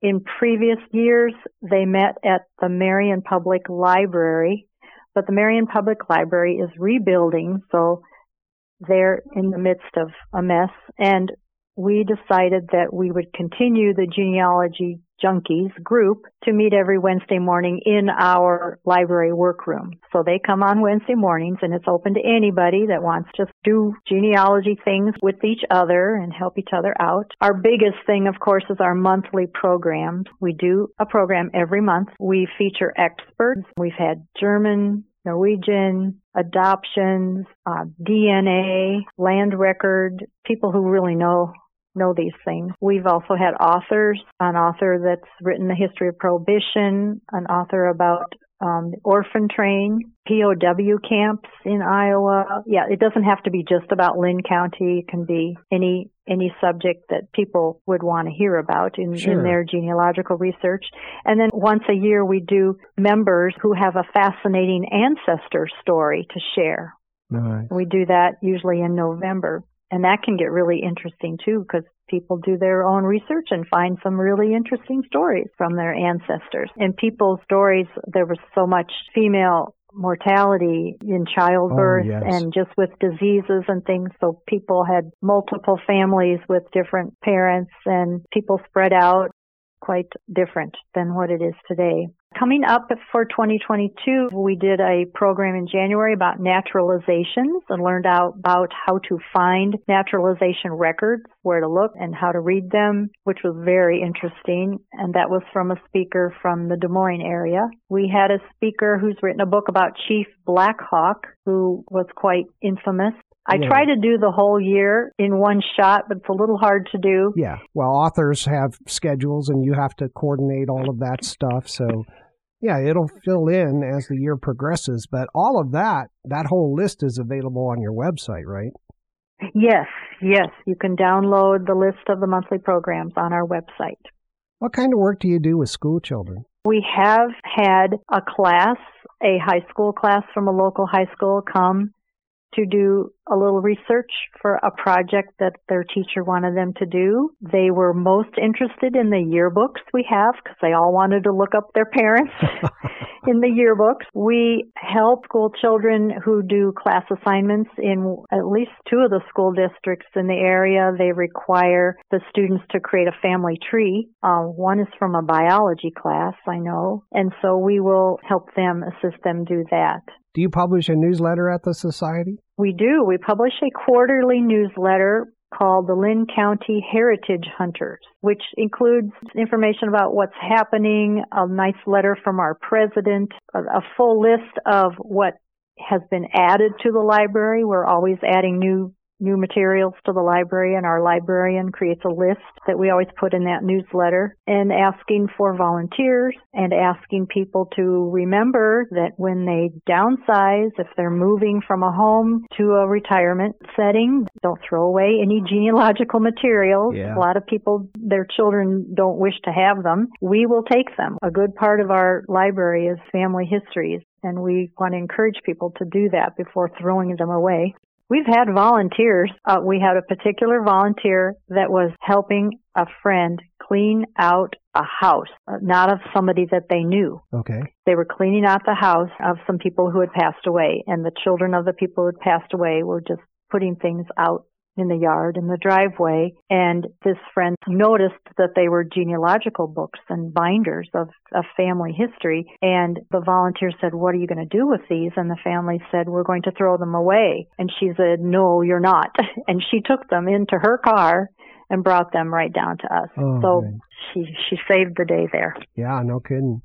In previous years, they met at the Marion Public Library, but the Marion Public Library is rebuilding, so they're in the midst of a mess. And we decided that we would continue the genealogy junkies group to meet every Wednesday morning in our library workroom. So they come on Wednesday mornings and it's open to anybody that wants to do genealogy things with each other and help each other out. Our biggest thing, of course, is our monthly programs. We do a program every month. We feature experts. We've had German, Norwegian, adoptions, uh, DNA, land record, people who really know know these things. We've also had authors, an author that's written the history of prohibition, an author about um, orphan train, POW camps in Iowa. Yeah, it doesn't have to be just about Linn County. It can be any any subject that people would want to hear about in, Sure. in their genealogical research. And then once a year we do members who have a fascinating ancestor story to share. Nice. We do that usually in November. And that can get really interesting too because people do their own research and find some really interesting stories from their ancestors. And people's stories, there was so much female mortality in childbirth Oh, yes. and just with diseases and things. So people had multiple families with different parents and people spread out quite different than what it is today. Coming up for 2022, we did a program in January about naturalizations and learned out about how to find naturalization records, where to look and how to read them, which was very interesting. And that was from a speaker from the Des Moines area. We had a speaker who's written a book about Chief Blackhawk, who was quite infamous. I Yeah. try to do the whole year in one shot, but it's a little hard to do. Yeah. Well, authors have schedules and you have to coordinate all of that stuff. So, yeah, it'll fill in as the year progresses. But all of that, that whole list is available on your website, right? Yes, yes. You can download the list of the monthly programs on our website. What kind of work do you do with school children? We have had a class, a high school class from a local high school come to do a little research for a project that their teacher wanted them to do. They were most interested in the yearbooks we have because they all wanted to look up their parents in the yearbooks. We help school children who do class assignments in at least two of the school districts in the area. They require the students to create a family tree. Uh, one is from a biology class, I know, and so we will help them, assist them do that. Do you publish a newsletter at the society? We do. We publish a quarterly newsletter called the Linn County Heritage Hunters, which includes information about what's happening, a nice letter from our president, a, full list of what has been added to the library. We're always adding new new materials to the library and our librarian creates a list that we always put in that newsletter and asking for volunteers and asking people to remember that when they downsize, if they're moving from a home to a retirement setting, don't throw away any genealogical materials. Yeah. A lot of people, their children don't wish to have them. We will take them. A good part of our library is family histories and we want to encourage people to do that before throwing them away. We've had volunteers. Uh, we had a particular volunteer that was helping a friend clean out a house, uh, not of somebody that they knew. Okay. They were cleaning out the house of some people who had passed away, and the children of the people who had passed away were just putting things out in the yard in the driveway and this friend noticed that they were genealogical books and binders of, of family history and the volunteer said what are you going to do with these and the family said we're going to throw them away and she said no you're not and she took them into her car and brought them right down to us. Oh, so good. she she saved the day there. Yeah, no kidding.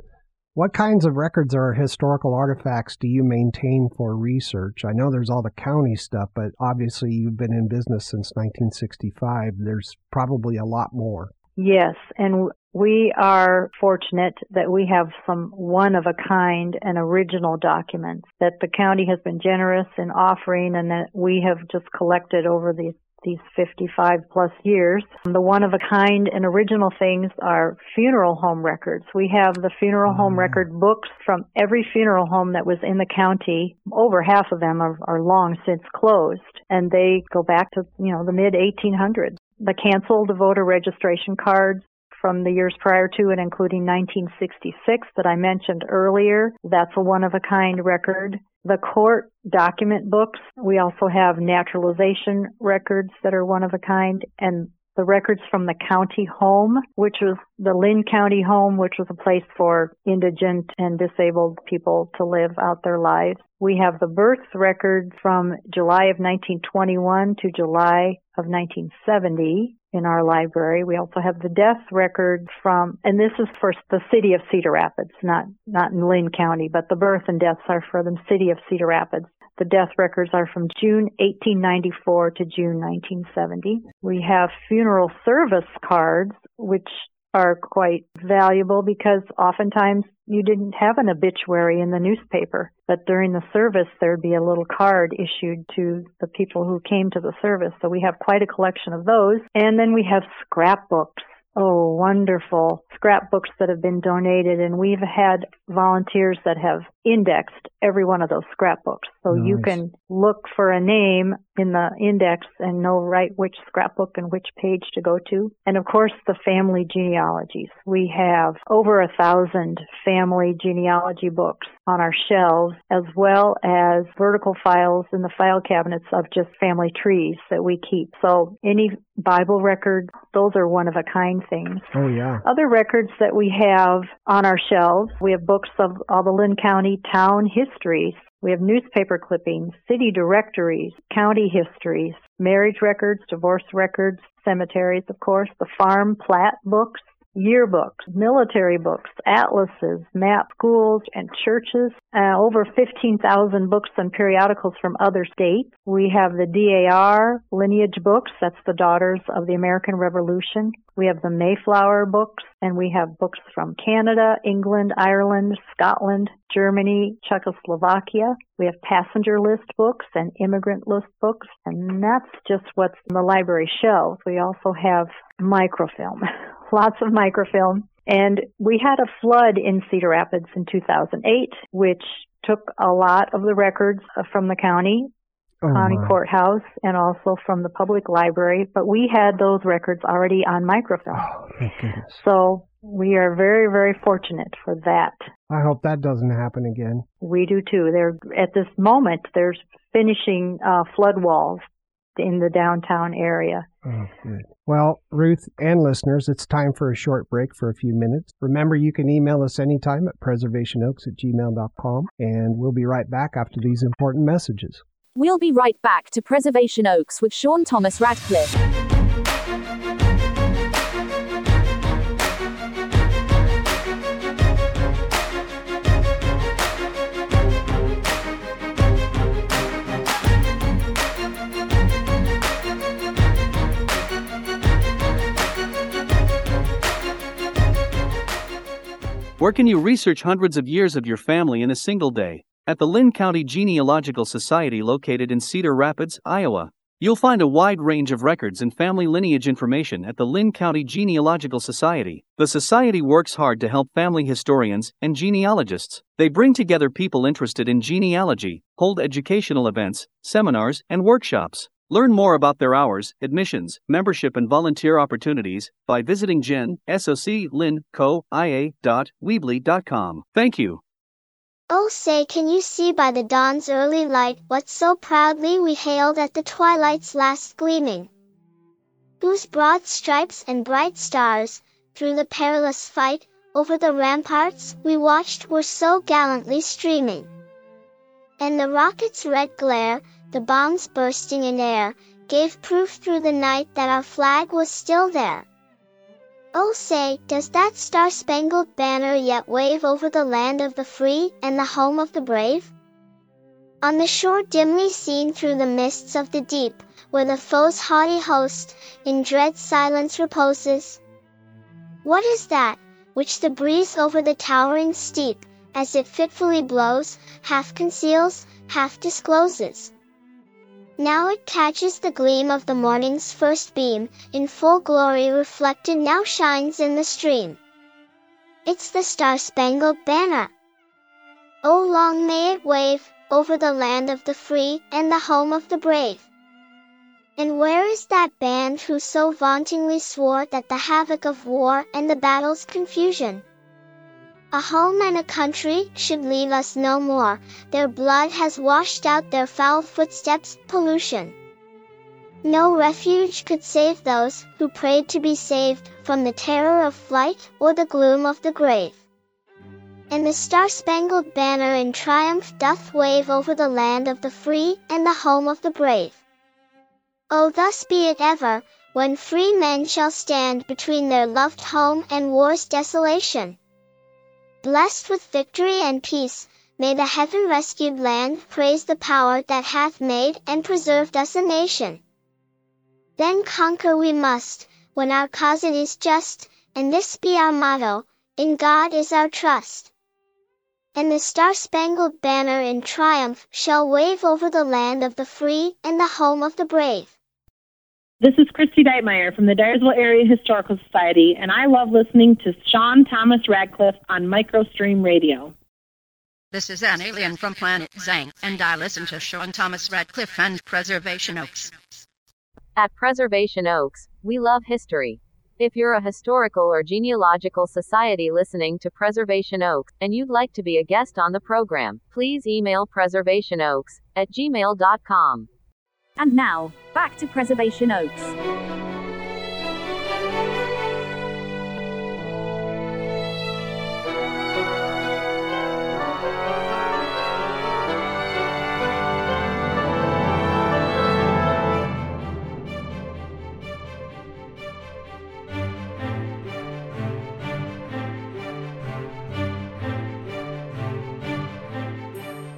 What kinds of records or historical artifacts do you maintain for research? I know there's all the county stuff, but obviously you've been in business since 1965. There's probably a lot more. Yes, and we are fortunate that we have some one of a kind and original documents that the county has been generous in offering and that we have just collected over these these 55 plus years. The one of a kind and original things are funeral home records. We have the funeral home mm. record books from every funeral home that was in the county. Over half of them are, are long since closed and they go back to, you know, the mid 1800s. The canceled voter registration cards from the years prior to and including 1966 that I mentioned earlier. That's a one of a kind record. The court document books. We also have naturalization records that are one of a kind and the records from the county home, which was the Linn County home, which was a place for indigent and disabled people to live out their lives. We have the birth record from July of 1921 to July of 1970 in our library. We also have the death record from, and this is for the city of Cedar Rapids, not, not in Linn County, but the birth and deaths are for the city of Cedar Rapids. The death records are from June 1894 to June 1970. We have funeral service cards, which are quite valuable because oftentimes you didn't have an obituary in the newspaper, but during the service there'd be a little card issued to the people who came to the service. So we have quite a collection of those. And then we have scrapbooks. Oh, wonderful scrapbooks that have been donated and we've had volunteers that have indexed every one of those scrapbooks. So you can look for a name in the index and know right which scrapbook and which page to go to. And of course the family genealogies. We have over a thousand family genealogy books on our shelves as well as vertical files in the file cabinets of just family trees that we keep. So any Bible record, those are one of a kind things. Oh, yeah. Other records that we have on our shelves, we have books of all the Linn County town histories. We have newspaper clippings, city directories, county histories, marriage records, divorce records, cemeteries, of course, the farm plat books, yearbooks, military books, atlases, map schools and churches, uh, over 15,000 books and periodicals from other states. We have the DAR lineage books, that's the Daughters of the American Revolution. We have the Mayflower books, and we have books from Canada, England, Ireland, Scotland, Germany, Czechoslovakia. We have passenger list books and immigrant list books, and that's just what's in the library shelves. We also have microfilm, lots of microfilm. And we had a flood in Cedar Rapids in 2008, which took a lot of the records uh, from the county Oh, county my. courthouse and also from the public library, but we had those records already on microfilm. Oh, thank goodness. So we are very, very fortunate for that. I hope that doesn't happen again. We do too. They're at this moment there's finishing uh, flood walls in the downtown area. Oh, good. Well, Ruth and listeners, it's time for a short break for a few minutes. Remember, you can email us anytime at preservationoaks at gmail.com, and we'll be right back after these important messages. We'll be right back to Preservation Oaks with Sean Thomas Radcliffe. Where can you research hundreds of years of your family in a single day? At the Linn County Genealogical Society located in Cedar Rapids, Iowa. You'll find a wide range of records and family lineage information at the Linn County Genealogical Society. The society works hard to help family historians and genealogists. They bring together people interested in genealogy, hold educational events, seminars, and workshops. Learn more about their hours, admissions, membership, and volunteer opportunities by visiting gen soclinco.ia.weebly.com. Thank you. Oh, say, can you see by the dawn's early light what so proudly we hailed at the twilight's last gleaming? Whose broad stripes and bright stars, through the perilous fight, over the ramparts we watched were so gallantly streaming. And the rocket's red glare, the bombs bursting in air, gave proof through the night that our flag was still there. Oh say, does that star-spangled banner yet wave over the land of the free and the home of the brave? On the shore dimly seen through the mists of the deep, where the foe's haughty host in dread silence reposes? What is that, which the breeze over the towering steep, as it fitfully blows, half conceals, half discloses? Now it catches the gleam of the morning's first beam, in full glory reflected now shines in the stream. It's the Star-Spangled Banner. Oh long may it wave, over the land of the free and the home of the brave. And where is that band who so vauntingly swore that the havoc of war and the battle's confusion a home and a country should leave us no more. Their blood has washed out their foul footsteps, pollution. No refuge could save those who prayed to be saved from the terror of flight or the gloom of the grave. And the star-spangled banner in triumph doth wave over the land of the free and the home of the brave. Oh, thus be it ever, when free men shall stand between their loved home and war's desolation. Blessed with victory and peace, may the heaven rescued land praise the power that hath made and preserved us a nation. Then conquer we must, when our cause it is just, and this be our motto, in God is our trust. And the star-spangled banner in triumph shall wave over the land of the free and the home of the brave. This is Christy Deitmeyer from the Dyersville Area Historical Society, and I love listening to Sean Thomas Radcliffe on Microstream Radio. This is an alien from planet Zang, and I listen to Sean Thomas Radcliffe and Preservation Oaks. At Preservation Oaks, we love history. If you're a historical or genealogical society listening to Preservation Oaks, and you'd like to be a guest on the program, please email preservationoaks at gmail.com. And now, back to Preservation Oaks.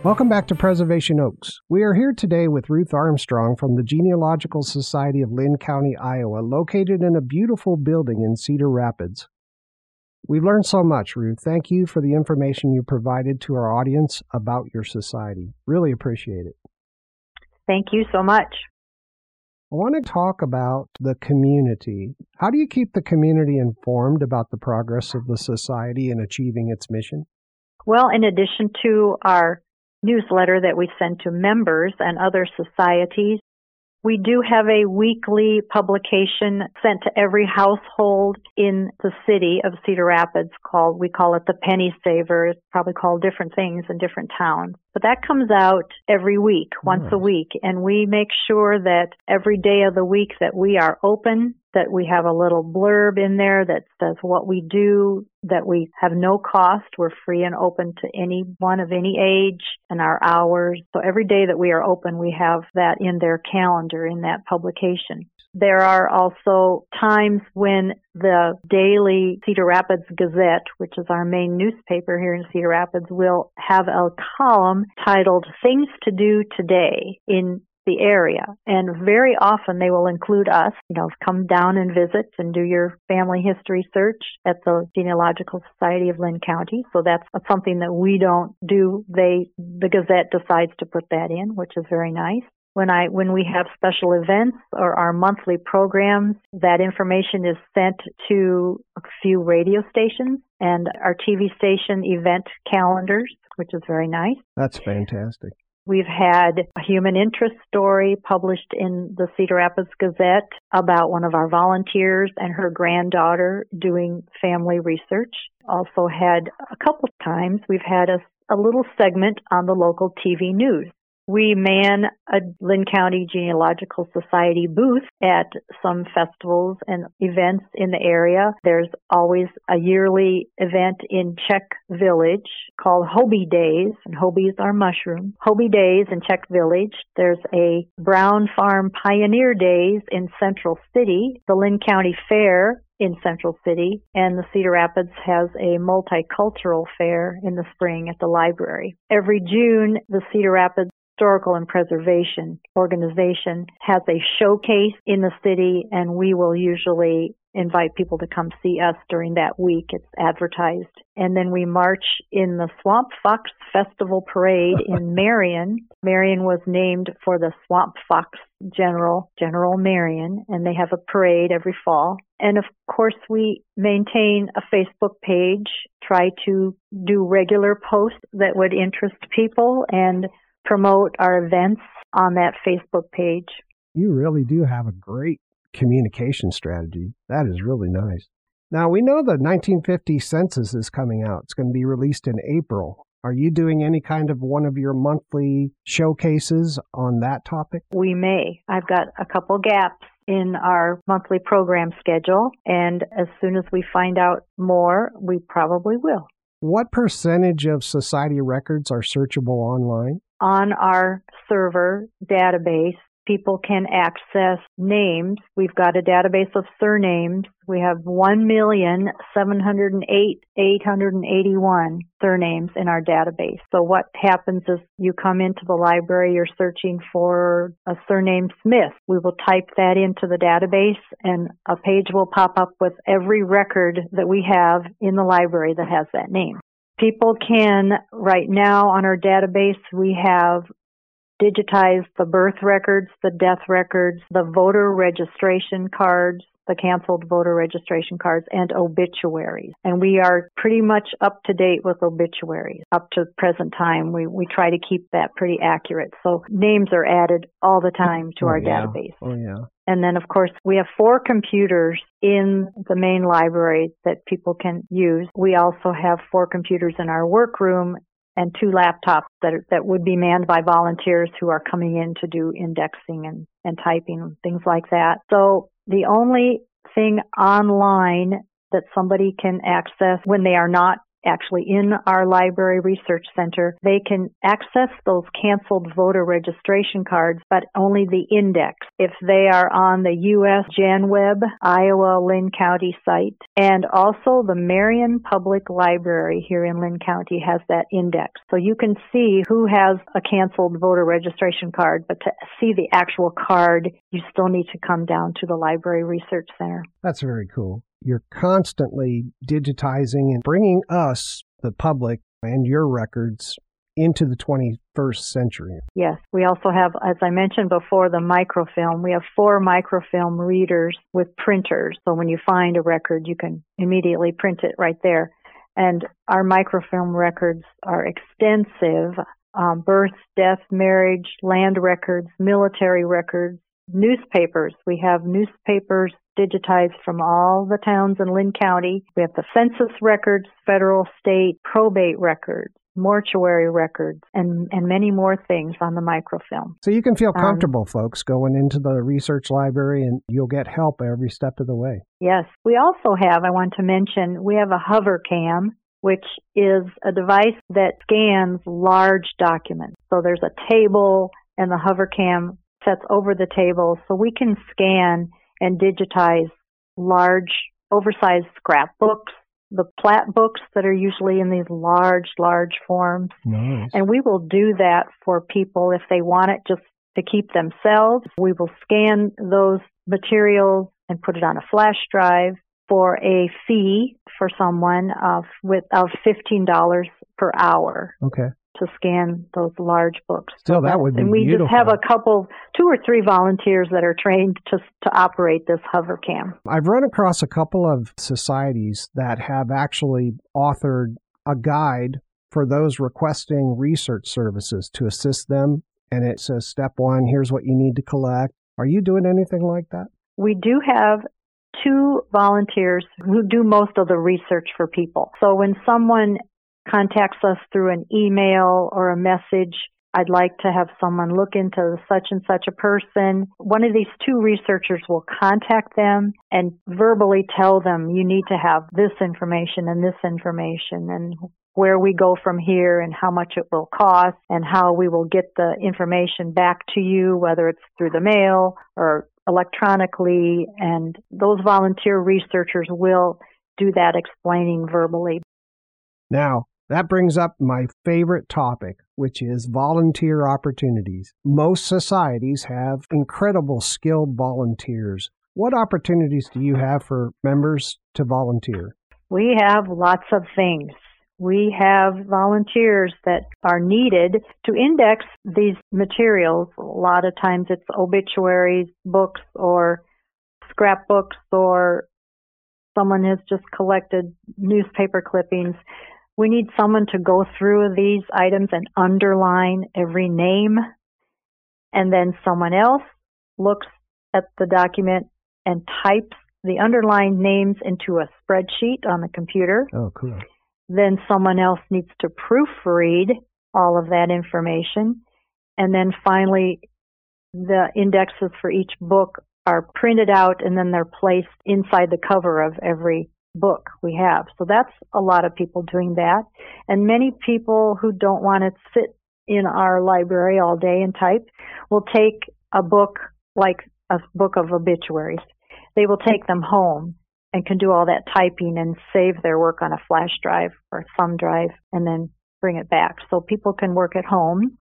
Welcome back to Preservation Oaks. We are here today with Ruth Armstrong from the Genealogical Society of Linn County, Iowa, located in a beautiful building in Cedar Rapids. We've learned so much, Ruth. Thank you for the information you provided to our audience about your society. Really appreciate it. Thank you so much. I want to talk about the community. How do you keep the community informed about the progress of the society in achieving its mission? Well, in addition to our newsletter that we send to members and other societies. We do have a weekly publication sent to every household in the city of Cedar Rapids called, we call it the Penny Saver. It's probably called different things in different towns. But that comes out every week, once nice. a week, and we make sure that every day of the week that we are open that we have a little blurb in there that says what we do, that we have no cost. We're free and open to anyone of any age and our hours. So every day that we are open, we have that in their calendar in that publication. There are also times when the daily Cedar Rapids Gazette, which is our main newspaper here in Cedar Rapids, will have a column titled Things to Do Today in the area. And very often they will include us, you know, come down and visit and do your family history search at the Genealogical Society of Linn County. So that's something that we don't do. They, the Gazette decides to put that in, which is very nice. When I, when we have special events or our monthly programs, that information is sent to a few radio stations and our TV station event calendars, which is very nice. That's fantastic. We've had a human interest story published in the Cedar Rapids Gazette about one of our volunteers and her granddaughter doing family research. Also had a couple of times we've had a, a little segment on the local TV news. We man a Linn County Genealogical Society booth at some festivals and events in the area. There's always a yearly event in Czech Village called Houby Days, and Hobies are mushroom. Houby Days in Czech Village. There's a Brown Farm Pioneer Days in Central City, the Linn County Fair in Central City, and the Cedar Rapids has a multicultural fair in the spring at the library. Every June, the Cedar Rapids Historical and Preservation Organization has a showcase in the city, and we will usually invite people to come see us during that week. It's advertised. And then we march in the Swamp Fox Festival Parade in Marion. Marion was named for the Swamp Fox General, General Marion, and they have a parade every fall. And of course, we maintain a Facebook page, try to do regular posts that would interest people and promote our events on that Facebook page. You really do have a great communication strategy. That is really nice. Now, we know the 1950 census is coming out. It's going to be released in April. Are you doing any kind of one of your monthly showcases on that topic? We may. I've got a couple gaps in our monthly program schedule, and as soon as we find out more, we probably will. What percentage of society records are searchable online? On our server database, people can access names. We've got a database of surnames. We have 1,708,881 surnames in our database. So what happens is you come into the library, you're searching for a surname Smith. We will type that into the database and a page will pop up with every record that we have in the library that has that name. People can, right now on our database, we have digitized the birth records, the death records, the voter registration cards, the canceled voter registration cards, and obituaries. And we are pretty much up to date with obituaries up to present time. We, we try to keep that pretty accurate. So names are added all the time to oh, our yeah. database. Oh, yeah. And then, of course, we have four computers in the main library that people can use. We also have four computers in our workroom and two laptops that are, that would be manned by volunteers who are coming in to do indexing and, and typing things like that. So the only thing online that somebody can access when they are not actually in our library research center, they can access those canceled voter registration cards, but only the index. If they are on the U.S. GenWeb Iowa Linn County site, and also the Marion Public Library here in Linn County has that index. So you can see who has a canceled voter registration card, but to see the actual card, you still need to come down to the library research center. That's very cool you're constantly digitizing and bringing us, the public, and your records into the 21st century. Yes, we also have, as I mentioned before, the microfilm. We have four microfilm readers with printers. So when you find a record, you can immediately print it right there. And our microfilm records are extensive. Um, birth, death, marriage, land records, military records, newspapers. We have newspapers digitized from all the towns in Linn County. We have the census records, federal, state, probate records, mortuary records, and, and many more things on the microfilm. So you can feel Um, comfortable, folks, going into the research library and you'll get help every step of the way. Yes. We also have, I want to mention, we have a hover cam, which is a device that scans large documents. So there's a table and the hover cam sets over the table so we can scan and digitize large, oversized scrapbooks, the plat books that are usually in these large, large forms. Nice. And we will do that for people if they want it just to keep themselves. We will scan those materials and put it on a flash drive for a fee for someone of with of fifteen dollars per hour Okay. To scan those large books. Still, that would be and we beautiful. just have a couple, two or three volunteers that are trained to to operate this hover cam. I've run across a couple of societies that have actually authored a guide for those requesting research services to assist them. And it says, step one, here's what you need to collect. Are you doing anything like that? We do have two volunteers who do most of the research for people. So when someone contacts us through an email or a message, I'd like to have someone look into such and such a person. One of these two researchers will contact them and verbally tell them you need to have this information and this information and where we go from here and how much it will cost and how we will get the information back to you, whether it's through the mail or electronically. And those volunteer researchers will do that explaining verbally. Now, that brings up my favorite topic, which is volunteer opportunities. Most societies have incredible skilled volunteers. What opportunities do you have for members to volunteer? We have lots of things. We have volunteers that are needed to index these materials. A lot of times it's obituaries, books, or scrapbooks, or someone has just collected newspaper clippings. We need someone to go through these items and underline every name. And then someone else looks at the document and types the underlined names into a spreadsheet on the computer. Oh, cool. Then someone else needs to proofread all of that information. And then finally, the indexes for each book are printed out and then they're placed inside the cover of every book we have. So that's a lot of people doing that. And many people who don't want to sit in our library all day and type will take a book like a book of obituaries. They will take them home and can do all that typing and save their work on a flash drive or thumb drive and then bring it back. So people can work at home.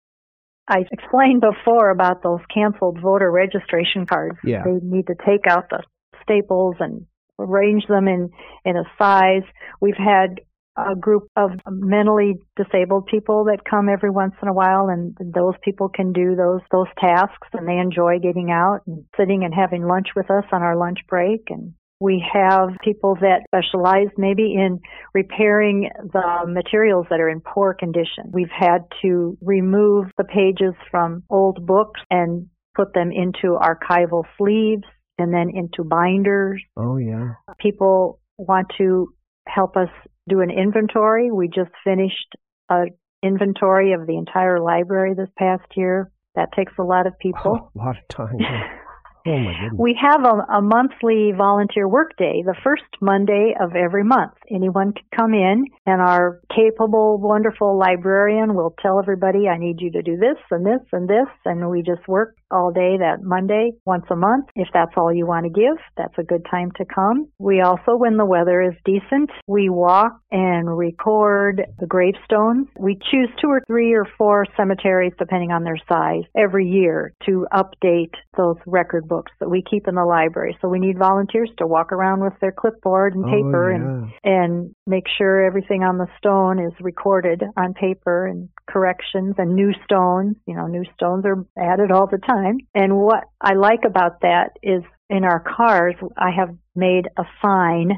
I explained before about those canceled voter registration cards. Yeah. They need to take out the staples and arrange them in, in a size. We've had a group of mentally disabled people that come every once in a while and those people can do those those tasks and they enjoy getting out and sitting and having lunch with us on our lunch break and we have people that specialize maybe in repairing the materials that are in poor condition. We've had to remove the pages from old books and put them into archival sleeves and then into binders. Oh, yeah. People want to help us do an inventory. We just finished an inventory of the entire library this past year. That takes a lot of people. Oh, a lot of time. Yeah. Oh my goodness. We have a, a monthly volunteer work day, the first Monday of every month. Anyone can come in and our capable, wonderful librarian will tell everybody, I need you to do this and this and this. And we just work all day that Monday once a month. If that's all you want to give, that's a good time to come. We also, when the weather is decent, we walk and record the gravestones. We choose two or three or four cemeteries, depending on their size, every year to update those record books that we keep in the library. So we need volunteers to walk around with their clipboard and oh, paper oh, yeah. and and make sure everything on the stone is recorded on paper and corrections and new stones. You know, new stones are added all the time. And what I like about that is in our cars, I have made a sign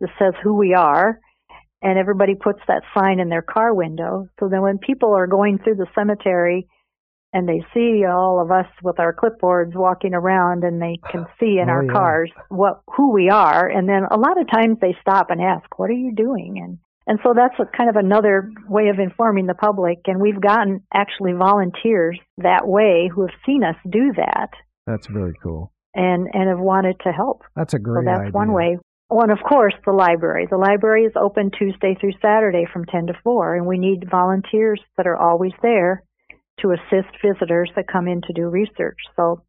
that says who we are. And everybody puts that sign in their car window. So then when people are going through the cemetery and they see all of us with our clipboards walking around and they can see in Oh, our yeah. cars what who we are and then a lot of times they stop and ask what are you doing and and so that's a kind of another way of informing the public and we've gotten actually volunteers that way who have seen us do that That's really cool. and and have wanted to help That's a so great that's idea. one way Oh, and of course, the library. The library is open Tuesday through Saturday from 10 to 4, and we need volunteers that are always there to assist visitors that come in to do research. So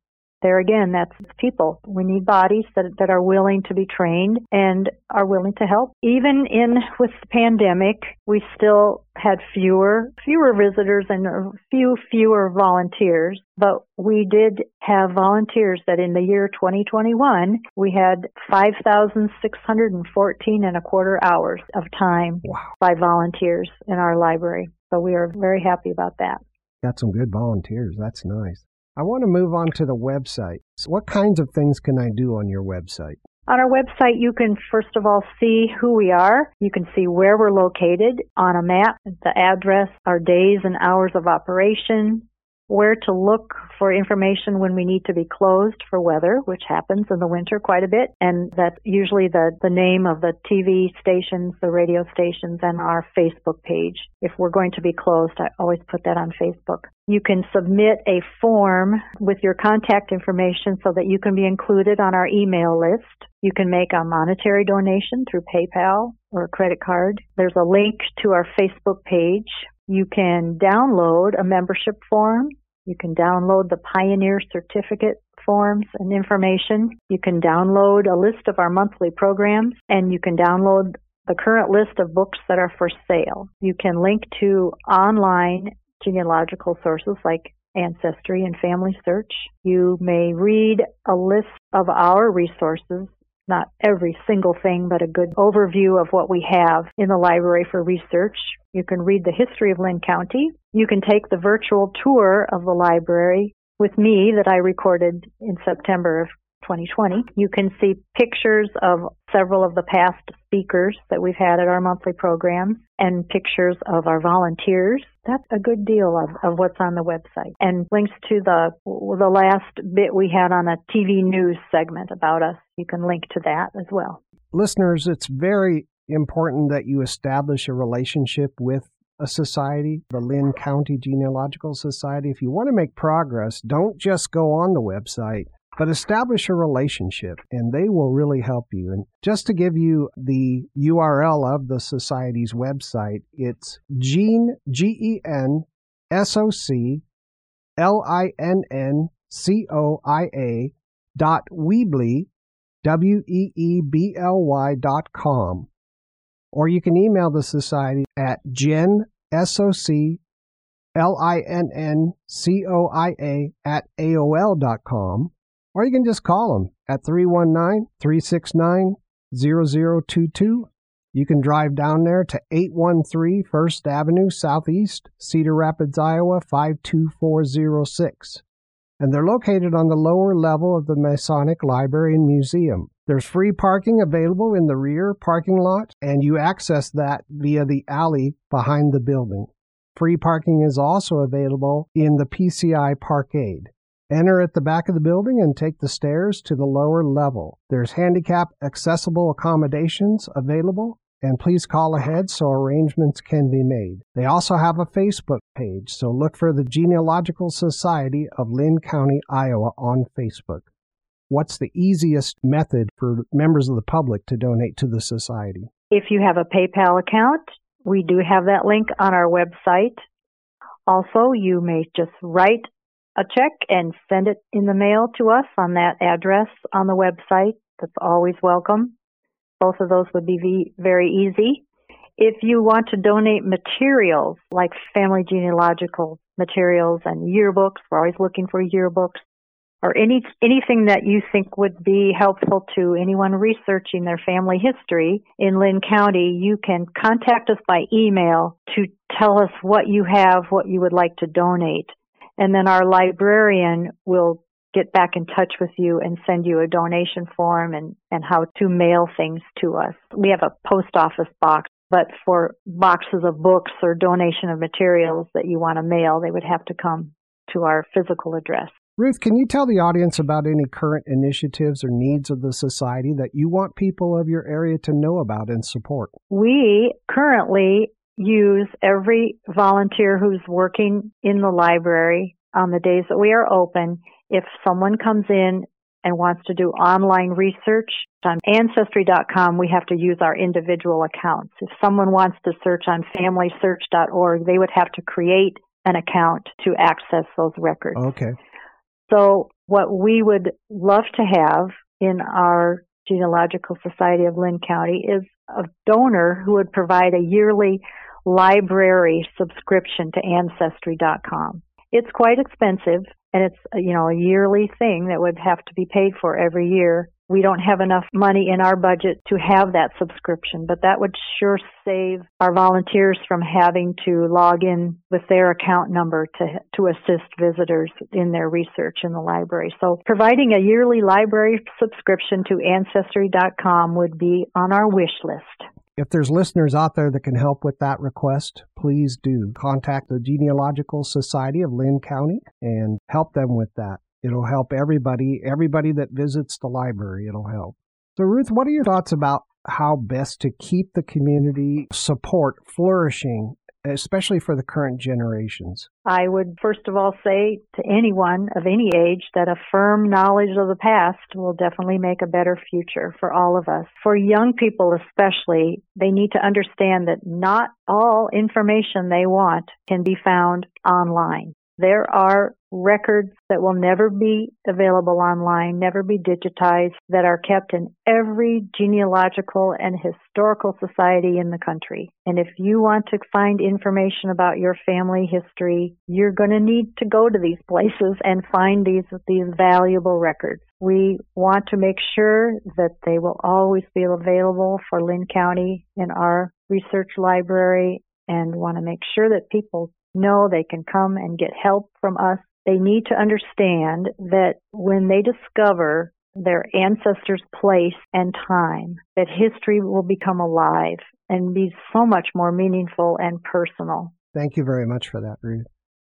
there again, that's people. We need bodies that, that are willing to be trained and are willing to help. Even in with the pandemic, we still had fewer fewer visitors and a few fewer volunteers, but we did have volunteers that in the year 2021 we had 5,614 and a quarter hours of time by volunteers in our library. So we are very happy about that. Got some good volunteers. That's nice. I want to move on to the website. So what kinds of things can I do on your website? On our website, you can first of all see who we are. You can see where we're located on a map, the address, our days and hours of operation, where to look for information when we need to be closed for weather, which happens in the winter quite a bit, and that's usually the, the name of the TV stations, the radio stations, and our Facebook page. If we're going to be closed, I always put that on Facebook. You can submit a form with your contact information so that you can be included on our email list. You can make a monetary donation through PayPal or a credit card. There's a link to our Facebook page. You can download a membership form you can download the Pioneer Certificate forms and information. You can download a list of our monthly programs and you can download the current list of books that are for sale. You can link to online genealogical sources like Ancestry and Family Search. You may read a list of our resources not every single thing, but a good overview of what we have in the library for research. You can read the history of Linn County. You can take the virtual tour of the library with me that I recorded in September of 2020. You can see pictures of several of the past speakers that we've had at our monthly programs and pictures of our volunteers. That's a good deal of, of what's on the website. And links to the the last bit we had on a TV news segment about us. You can link to that as well. Listeners, it's very important that you establish a relationship with a society, the Linn County Genealogical Society. If you want to make progress, don't just go on the website but establish a relationship and they will really help you. And just to give you the URL of the society's website, it's Gene, G E N S O C L I N N C O I A dot Weebly, W E E B L Y dot com. Or you can email the society at gen, S O C L I N N C O I A at AOL dot com or you can just call them at 319 369 0022. You can drive down there to 813 First Avenue Southeast, Cedar Rapids, Iowa 52406. And they're located on the lower level of the Masonic Library and Museum. There's free parking available in the rear parking lot, and you access that via the alley behind the building. Free parking is also available in the PCI Parkade. Enter at the back of the building and take the stairs to the lower level. There's handicap accessible accommodations available, and please call ahead so arrangements can be made. They also have a Facebook page, so look for the Genealogical Society of Linn County, Iowa on Facebook. What's the easiest method for members of the public to donate to the society? If you have a PayPal account, we do have that link on our website. Also, you may just write a check and send it in the mail to us on that address on the website. That's always welcome. Both of those would be very easy. If you want to donate materials like family genealogical materials and yearbooks, we're always looking for yearbooks, or any anything that you think would be helpful to anyone researching their family history in Linn County, you can contact us by email to tell us what you have, what you would like to donate and then our librarian will get back in touch with you and send you a donation form and, and how to mail things to us. We have a post office box, but for boxes of books or donation of materials that you want to mail, they would have to come to our physical address. Ruth, can you tell the audience about any current initiatives or needs of the society that you want people of your area to know about and support? We currently use every volunteer who's working in the library on the days that we are open. If someone comes in and wants to do online research on ancestry.com, we have to use our individual accounts. If someone wants to search on familysearch.org, they would have to create an account to access those records. Okay. So what we would love to have in our Genealogical Society of Linn County is a donor who would provide a yearly library subscription to ancestry.com. It's quite expensive and it's you know a yearly thing that would have to be paid for every year. We don't have enough money in our budget to have that subscription, but that would sure save our volunteers from having to log in with their account number to to assist visitors in their research in the library. So providing a yearly library subscription to ancestry.com would be on our wish list. If there's listeners out there that can help with that request, please do contact the Genealogical Society of Linn County and help them with that. It'll help everybody, everybody that visits the library, it'll help. So, Ruth, what are your thoughts about how best to keep the community support flourishing especially for the current generations? I would first of all say to anyone of any age that a firm knowledge of the past will definitely make a better future for all of us. For young people especially, they need to understand that not all information they want can be found online. There are records that will never be available online, never be digitized, that are kept in every genealogical and historical society in the country. And if you want to find information about your family history, you're going to need to go to these places and find these, these valuable records. We want to make sure that they will always be available for Linn County in our research library and want to make sure that people know they can come and get help from us. They need to understand that when they discover their ancestors' place and time, that history will become alive and be so much more meaningful and personal. Thank you very much for that, Ruth.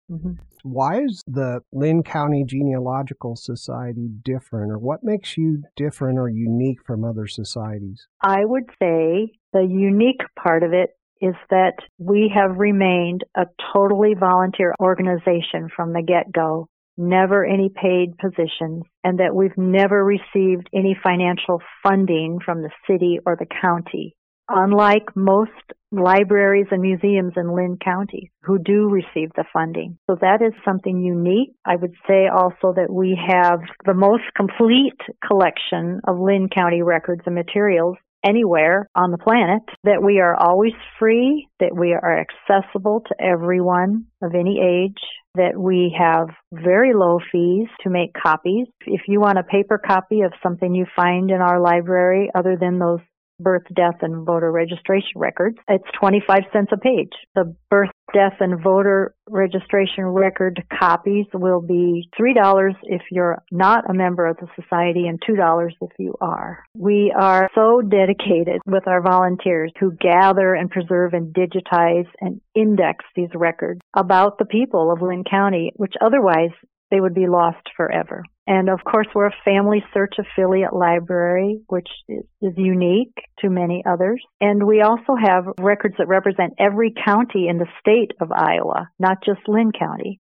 Mm-hmm. Why is the Linn County Genealogical Society different, or what makes you different or unique from other societies? I would say the unique part of it is that we have remained a totally volunteer organization from the get-go, never any paid positions, and that we've never received any financial funding from the city or the county. Unlike most libraries and museums in Linn County who do receive the funding. So that is something unique. I would say also that we have the most complete collection of Linn County records and materials anywhere on the planet, that we are always free, that we are accessible to everyone of any age, that we have very low fees to make copies. If you want a paper copy of something you find in our library other than those birth, death, and voter registration records. It's 25 cents a page. The birth, death, and voter registration record copies will be $3 if you're not a member of the society and $2 if you are. We are so dedicated with our volunteers who gather and preserve and digitize and index these records about the people of Linn County, which otherwise they would be lost forever. And of course, we're a family search affiliate library, which is unique to many others. And we also have records that represent every county in the state of Iowa, not just Linn County.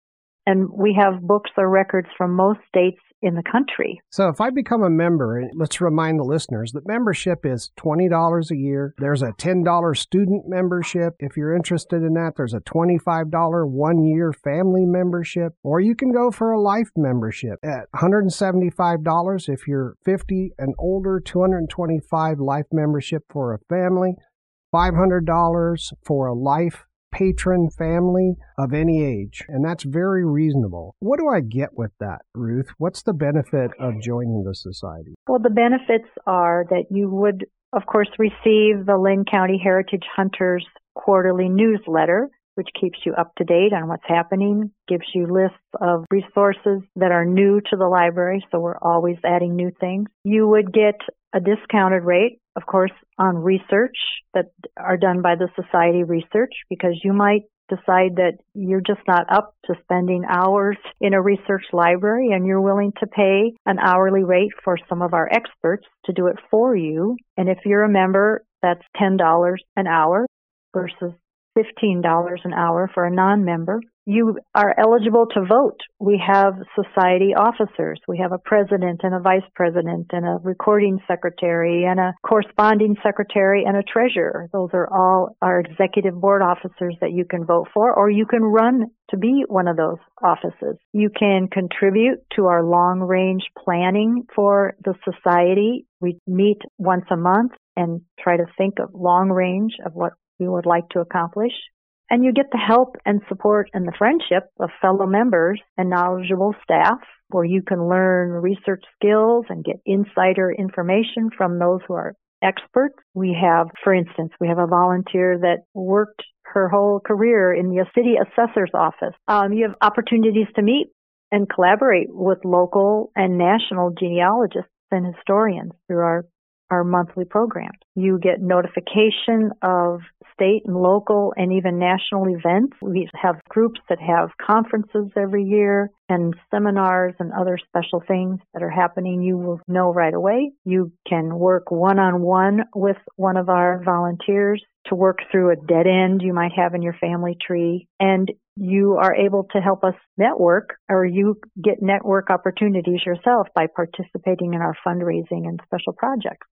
And we have books or records from most states in the country. So if I become a member, let's remind the listeners that membership is $20 a year. There's a $10 student membership. If you're interested in that, there's a $25 one year family membership, or you can go for a life membership at $175 if you're 50 and older, 225 life membership for a family. $500 for a life patron family of any age, and that's very reasonable. What do I get with that, Ruth? What's the benefit of joining the society? Well, the benefits are that you would, of course, receive the Linn County Heritage Hunters quarterly newsletter. Which keeps you up to date on what's happening, gives you lists of resources that are new to the library, so we're always adding new things. You would get a discounted rate of course, on research that are done by the society research because you might decide that you're just not up to spending hours in a research library and you're willing to pay an hourly rate for some of our experts to do it for you. And if you're a member, that's $10 an hour versus $15 an hour for a non-member you are eligible to vote. We have society officers. We have a president and a vice president and a recording secretary and a corresponding secretary and a treasurer. Those are all our executive board officers that you can vote for or you can run to be one of those offices. You can contribute to our long range planning for the society. We meet once a month and try to think of long range of what we would like to accomplish. And you get the help and support and the friendship of fellow members and knowledgeable staff where you can learn research skills and get insider information from those who are experts. We have, for instance, we have a volunteer that worked her whole career in the city assessor's office. Um, you have opportunities to meet and collaborate with local and national genealogists and historians through our our monthly programs. You get notification of state and local and even national events. We have groups that have conferences every year and seminars and other special things that are happening. You will know right away. You can work one on one with one of our volunteers to work through a dead end you might have in your family tree. And you are able to help us network or you get network opportunities yourself by participating in our fundraising and special projects.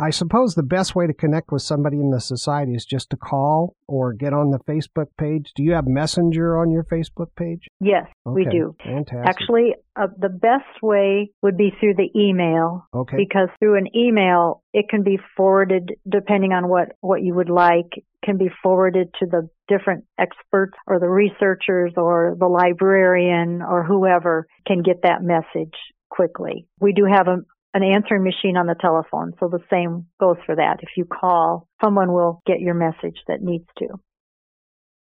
I suppose the best way to connect with somebody in the society is just to call or get on the Facebook page. Do you have Messenger on your Facebook page? Yes, okay. we do. Fantastic. Actually, uh, the best way would be through the email. Okay. Because through an email, it can be forwarded depending on what, what you would like, can be forwarded to the different experts or the researchers or the librarian or whoever can get that message quickly. We do have a, an answering machine on the telephone. So the same goes for that. If you call, someone will get your message that needs to.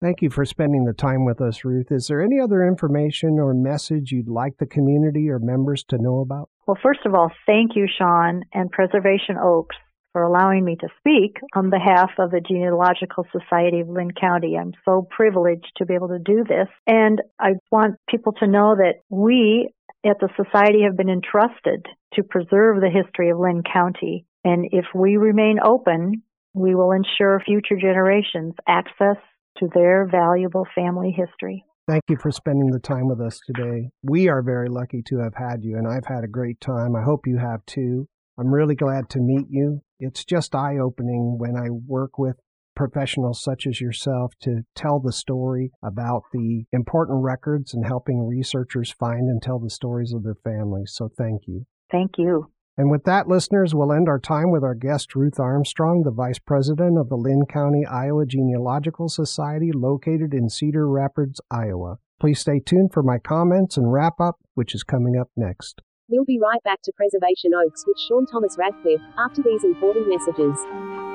Thank you for spending the time with us, Ruth. Is there any other information or message you'd like the community or members to know about? Well, first of all, thank you, Sean, and Preservation Oaks for allowing me to speak on behalf of the Genealogical Society of Linn County. I'm so privileged to be able to do this. And I want people to know that we at the Society have been entrusted to preserve the history of Linn County. And if we remain open, we will ensure future generations access to their valuable family history. Thank you for spending the time with us today. We are very lucky to have had you, and I've had a great time. I hope you have too. I'm really glad to meet you. It's just eye opening when I work with professionals such as yourself to tell the story about the important records and helping researchers find and tell the stories of their families. So thank you. Thank you. And with that, listeners, we'll end our time with our guest, Ruth Armstrong, the Vice President of the Linn County, Iowa Genealogical Society, located in Cedar Rapids, Iowa. Please stay tuned for my comments and wrap up, which is coming up next. We'll be right back to Preservation Oaks with Sean Thomas Radcliffe after these important messages.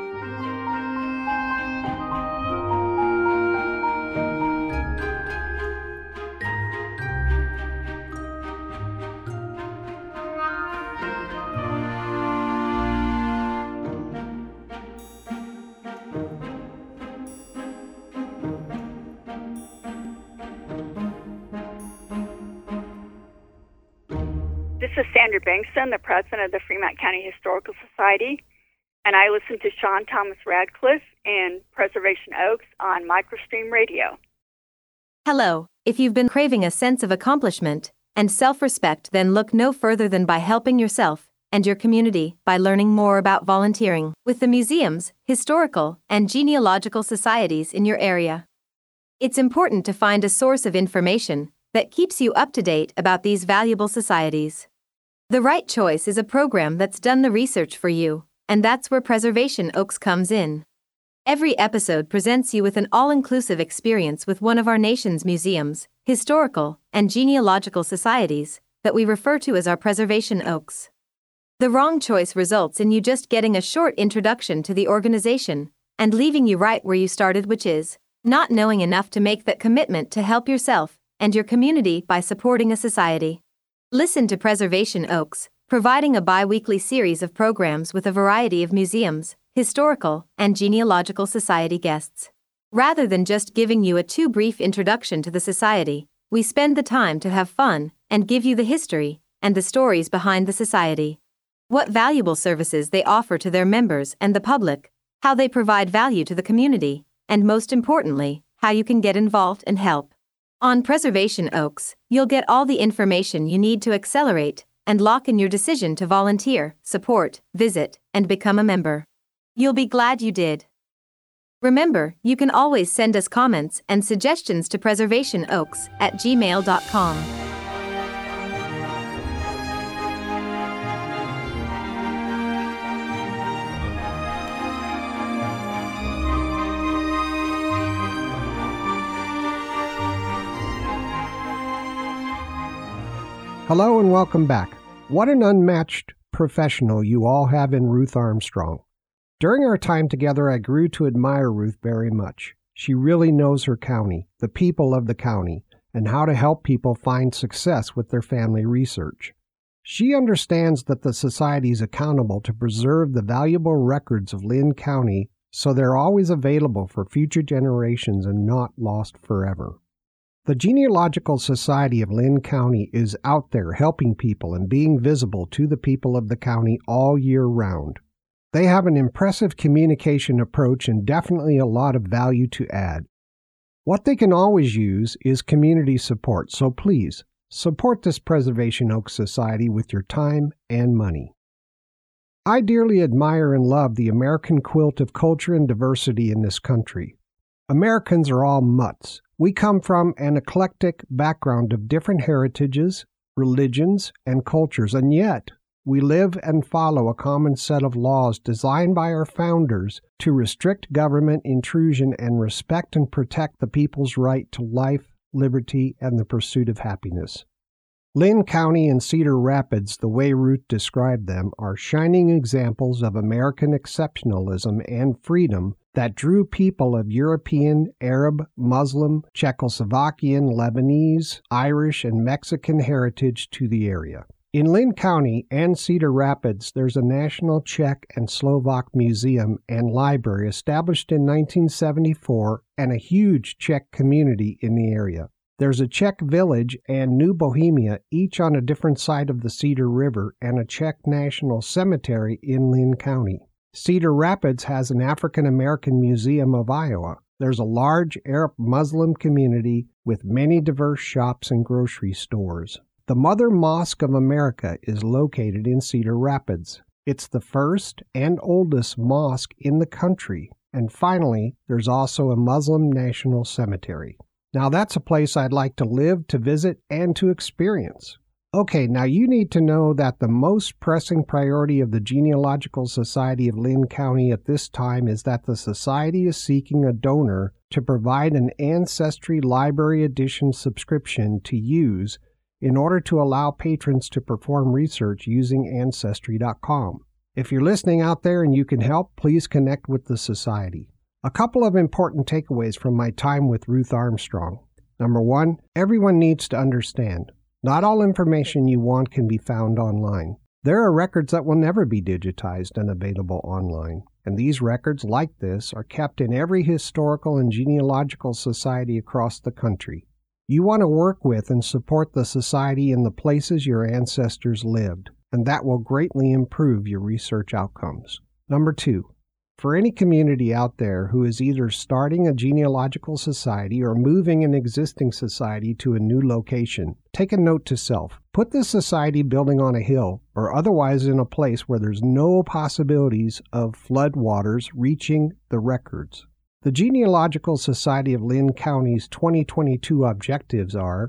This is Sandra Bankston, the president of the Fremont County Historical Society, and I listen to Sean Thomas Radcliffe in Preservation Oaks on Microstream Radio. Hello, if you've been craving a sense of accomplishment and self respect, then look no further than by helping yourself and your community by learning more about volunteering with the museums, historical, and genealogical societies in your area. It's important to find a source of information that keeps you up to date about these valuable societies. The right choice is a program that's done the research for you, and that's where Preservation Oaks comes in. Every episode presents you with an all inclusive experience with one of our nation's museums, historical, and genealogical societies that we refer to as our Preservation Oaks. The wrong choice results in you just getting a short introduction to the organization and leaving you right where you started, which is not knowing enough to make that commitment to help yourself and your community by supporting a society. Listen to Preservation Oaks, providing a bi weekly series of programs with a variety of museums, historical, and genealogical society guests. Rather than just giving you a too brief introduction to the society, we spend the time to have fun and give you the history and the stories behind the society. What valuable services they offer to their members and the public, how they provide value to the community, and most importantly, how you can get involved and help. On Preservation Oaks, you'll get all the information you need to accelerate and lock in your decision to volunteer, support, visit, and become a member. You'll be glad you did. Remember, you can always send us comments and suggestions to preservationoaks at gmail.com. Hello and welcome back. What an unmatched professional you all have in Ruth Armstrong. During our time together, I grew to admire Ruth very much. She really knows her county, the people of the county, and how to help people find success with their family research. She understands that the Society is accountable to preserve the valuable records of Linn County so they're always available for future generations and not lost forever. The Genealogical Society of Linn County is out there helping people and being visible to the people of the county all year round. They have an impressive communication approach and definitely a lot of value to add. What they can always use is community support, so please support this Preservation Oak Society with your time and money. I dearly admire and love the American quilt of culture and diversity in this country. Americans are all mutts. We come from an eclectic background of different heritages, religions, and cultures, and yet we live and follow a common set of laws designed by our founders to restrict government intrusion and respect and protect the people's right to life, liberty, and the pursuit of happiness. Linn County and Cedar Rapids, the way Ruth described them, are shining examples of American exceptionalism and freedom that drew people of European, Arab, Muslim, Czechoslovakian, Lebanese, Irish, and Mexican heritage to the area. In Linn County and Cedar Rapids, there's a National Czech and Slovak Museum and Library established in 1974 and a huge Czech community in the area. There's a Czech village and New Bohemia, each on a different side of the Cedar River, and a Czech National Cemetery in Linn County. Cedar Rapids has an African American Museum of Iowa. There's a large Arab Muslim community with many diverse shops and grocery stores. The Mother Mosque of America is located in Cedar Rapids. It's the first and oldest mosque in the country. And finally, there's also a Muslim National Cemetery. Now, that's a place I'd like to live, to visit, and to experience. Okay, now you need to know that the most pressing priority of the Genealogical Society of Linn County at this time is that the Society is seeking a donor to provide an Ancestry Library Edition subscription to use in order to allow patrons to perform research using Ancestry.com. If you're listening out there and you can help, please connect with the Society. A couple of important takeaways from my time with Ruth Armstrong. Number one, everyone needs to understand not all information you want can be found online. There are records that will never be digitized and available online, and these records, like this, are kept in every historical and genealogical society across the country. You want to work with and support the society in the places your ancestors lived, and that will greatly improve your research outcomes. Number two, for any community out there who is either starting a genealogical society or moving an existing society to a new location, take a note to self. Put the society building on a hill or otherwise in a place where there's no possibilities of flood waters reaching the records. The Genealogical Society of Linn County's 2022 objectives are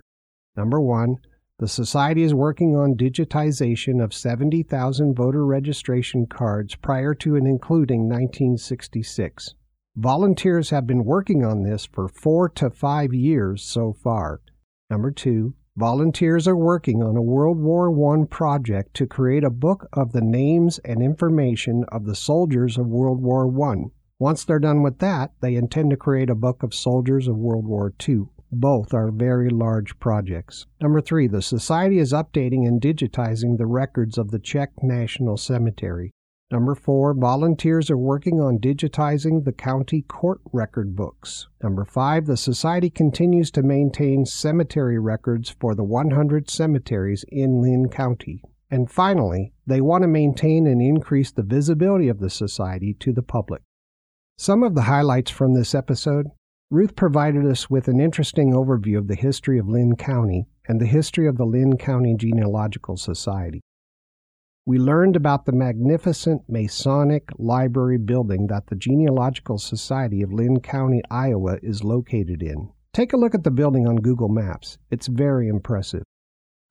number one, the Society is working on digitization of 70,000 voter registration cards prior to and including 1966. Volunteers have been working on this for four to five years so far. Number two, volunteers are working on a World War I project to create a book of the names and information of the soldiers of World War I. Once they're done with that, they intend to create a book of soldiers of World War II. Both are very large projects. Number three, the Society is updating and digitizing the records of the Czech National Cemetery. Number four, volunteers are working on digitizing the county court record books. Number five, the Society continues to maintain cemetery records for the 100 cemeteries in Linn County. And finally, they want to maintain and increase the visibility of the Society to the public. Some of the highlights from this episode Ruth provided us with an interesting overview of the history of Linn County and the history of the Linn County Genealogical Society. We learned about the magnificent Masonic library building that the Genealogical Society of Linn County, Iowa is located in. Take a look at the building on Google Maps. It's very impressive.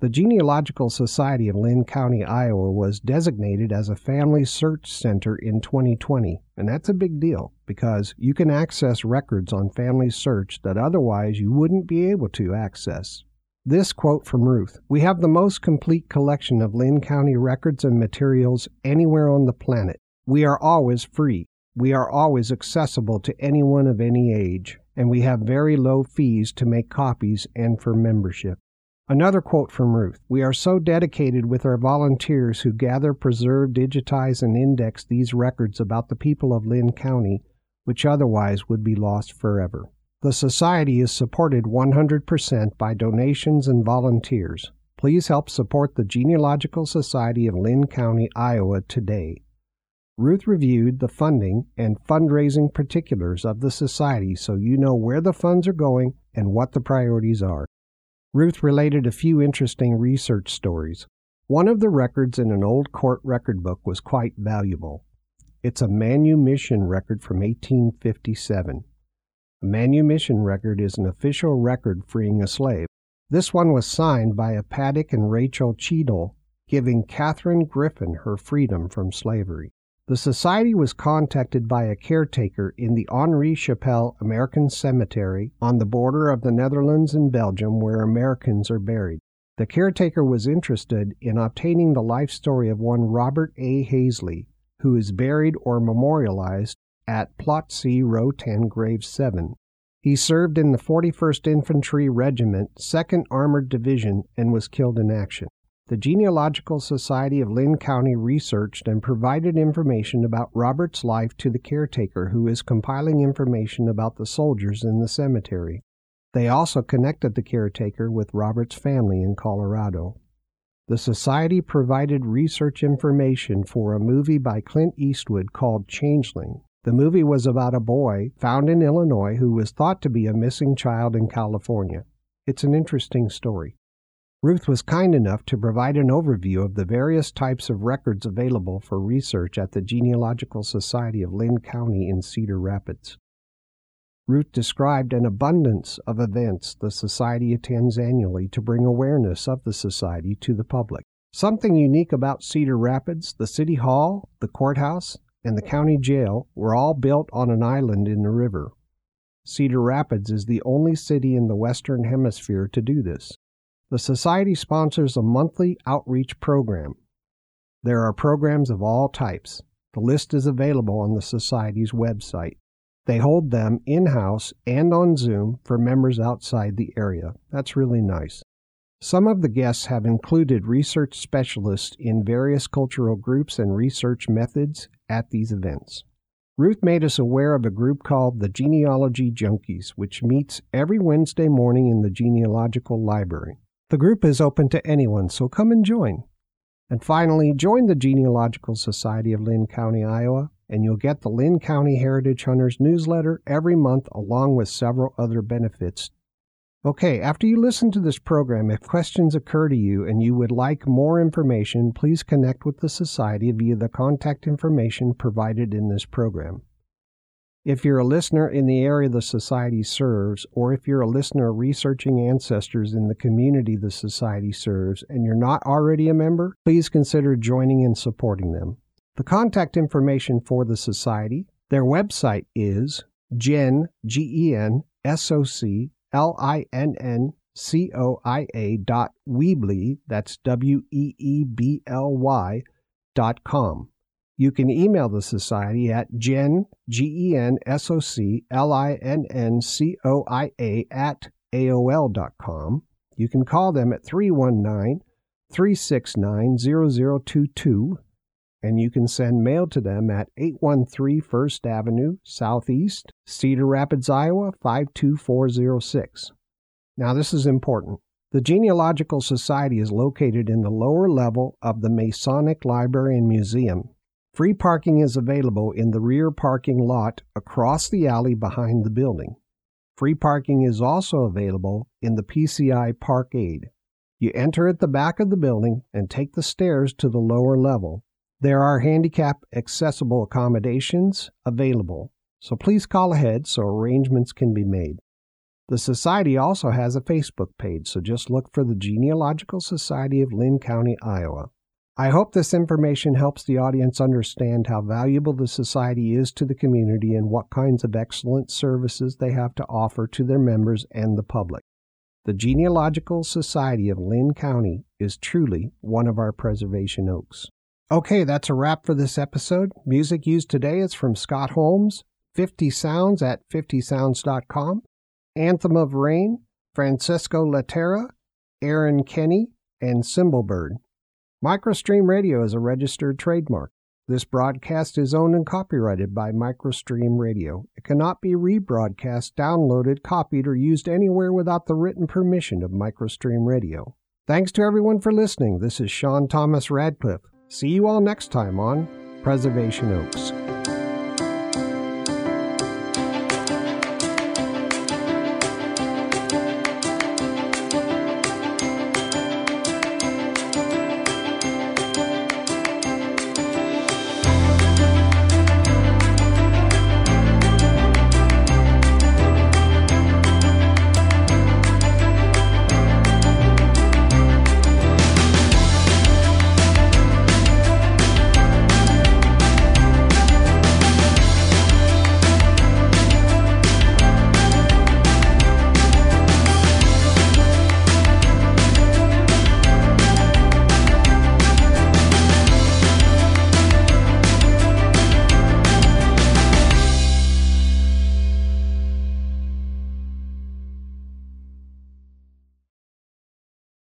The Genealogical Society of Linn County, Iowa was designated as a family search center in 2020, and that's a big deal because you can access records on Family Search that otherwise you wouldn't be able to access. This quote from Ruth We have the most complete collection of Linn County records and materials anywhere on the planet. We are always free. We are always accessible to anyone of any age, and we have very low fees to make copies and for membership. Another quote from Ruth We are so dedicated with our volunteers who gather, preserve, digitize, and index these records about the people of Linn County, which otherwise would be lost forever. The Society is supported 100% by donations and volunteers. Please help support the Genealogical Society of Linn County, Iowa today. Ruth reviewed the funding and fundraising particulars of the Society so you know where the funds are going and what the priorities are. Ruth related a few interesting research stories. One of the records in an old court record book was quite valuable. It's a manumission record from 1857. A manumission record is an official record freeing a slave. This one was signed by a Paddock and Rachel Cheadle, giving Catherine Griffin her freedom from slavery. The society was contacted by a caretaker in the Henri Chapelle American Cemetery on the border of the Netherlands and Belgium where Americans are buried. The caretaker was interested in obtaining the life story of one Robert A. Hazley, who is buried or memorialized at Plot C, Row 10, Grave 7. He served in the 41st Infantry Regiment, 2nd Armored Division, and was killed in action. The Genealogical Society of Linn County researched and provided information about Robert's life to the caretaker, who is compiling information about the soldiers in the cemetery. They also connected the caretaker with Robert's family in Colorado. The Society provided research information for a movie by Clint Eastwood called Changeling. The movie was about a boy found in Illinois who was thought to be a missing child in California. It's an interesting story. Ruth was kind enough to provide an overview of the various types of records available for research at the Genealogical Society of Linn County in Cedar Rapids. Ruth described an abundance of events the Society attends annually to bring awareness of the Society to the public. Something unique about Cedar Rapids, the City Hall, the courthouse, and the county jail were all built on an island in the river. Cedar Rapids is the only city in the Western Hemisphere to do this. The Society sponsors a monthly outreach program. There are programs of all types. The list is available on the Society's website. They hold them in house and on Zoom for members outside the area. That's really nice. Some of the guests have included research specialists in various cultural groups and research methods at these events. Ruth made us aware of a group called the Genealogy Junkies, which meets every Wednesday morning in the Genealogical Library. The group is open to anyone, so come and join. And finally, join the Genealogical Society of Linn County, Iowa, and you'll get the Linn County Heritage Hunters newsletter every month along with several other benefits. Okay, after you listen to this program, if questions occur to you and you would like more information, please connect with the Society via the contact information provided in this program. If you're a listener in the area the Society serves, or if you're a listener researching ancestors in the community the Society serves and you're not already a member, please consider joining and supporting them. The contact information for the Society, their website is gen, G-E-N, S-O-C, L-I-N-N-C-O-I-A dot Weebly, that's W-E-E-B-L-Y dot com. You can email the Society at gen, G-E-N-S-O-C-L-I-N-N-C-O-I-A at AOL.com. You can call them at 319 369 0022, and you can send mail to them at 813 First Avenue, Southeast, Cedar Rapids, Iowa 52406. Now, this is important. The Genealogical Society is located in the lower level of the Masonic Library and Museum Free parking is available in the rear parking lot across the alley behind the building. Free parking is also available in the PCI Parkade. You enter at the back of the building and take the stairs to the lower level. There are handicap accessible accommodations available, so please call ahead so arrangements can be made. The Society also has a Facebook page, so just look for the Genealogical Society of Linn County, Iowa. I hope this information helps the audience understand how valuable the Society is to the community and what kinds of excellent services they have to offer to their members and the public. The Genealogical Society of Linn County is truly one of our preservation oaks. Okay, that's a wrap for this episode. Music used today is from Scott Holmes, 50 Sounds at 50sounds.com, Anthem of Rain, Francesco Laterra, Aaron Kenny, and Cymbalbird. Microstream Radio is a registered trademark. This broadcast is owned and copyrighted by Microstream Radio. It cannot be rebroadcast, downloaded, copied, or used anywhere without the written permission of Microstream Radio. Thanks to everyone for listening. This is Sean Thomas Radcliffe. See you all next time on Preservation Oaks.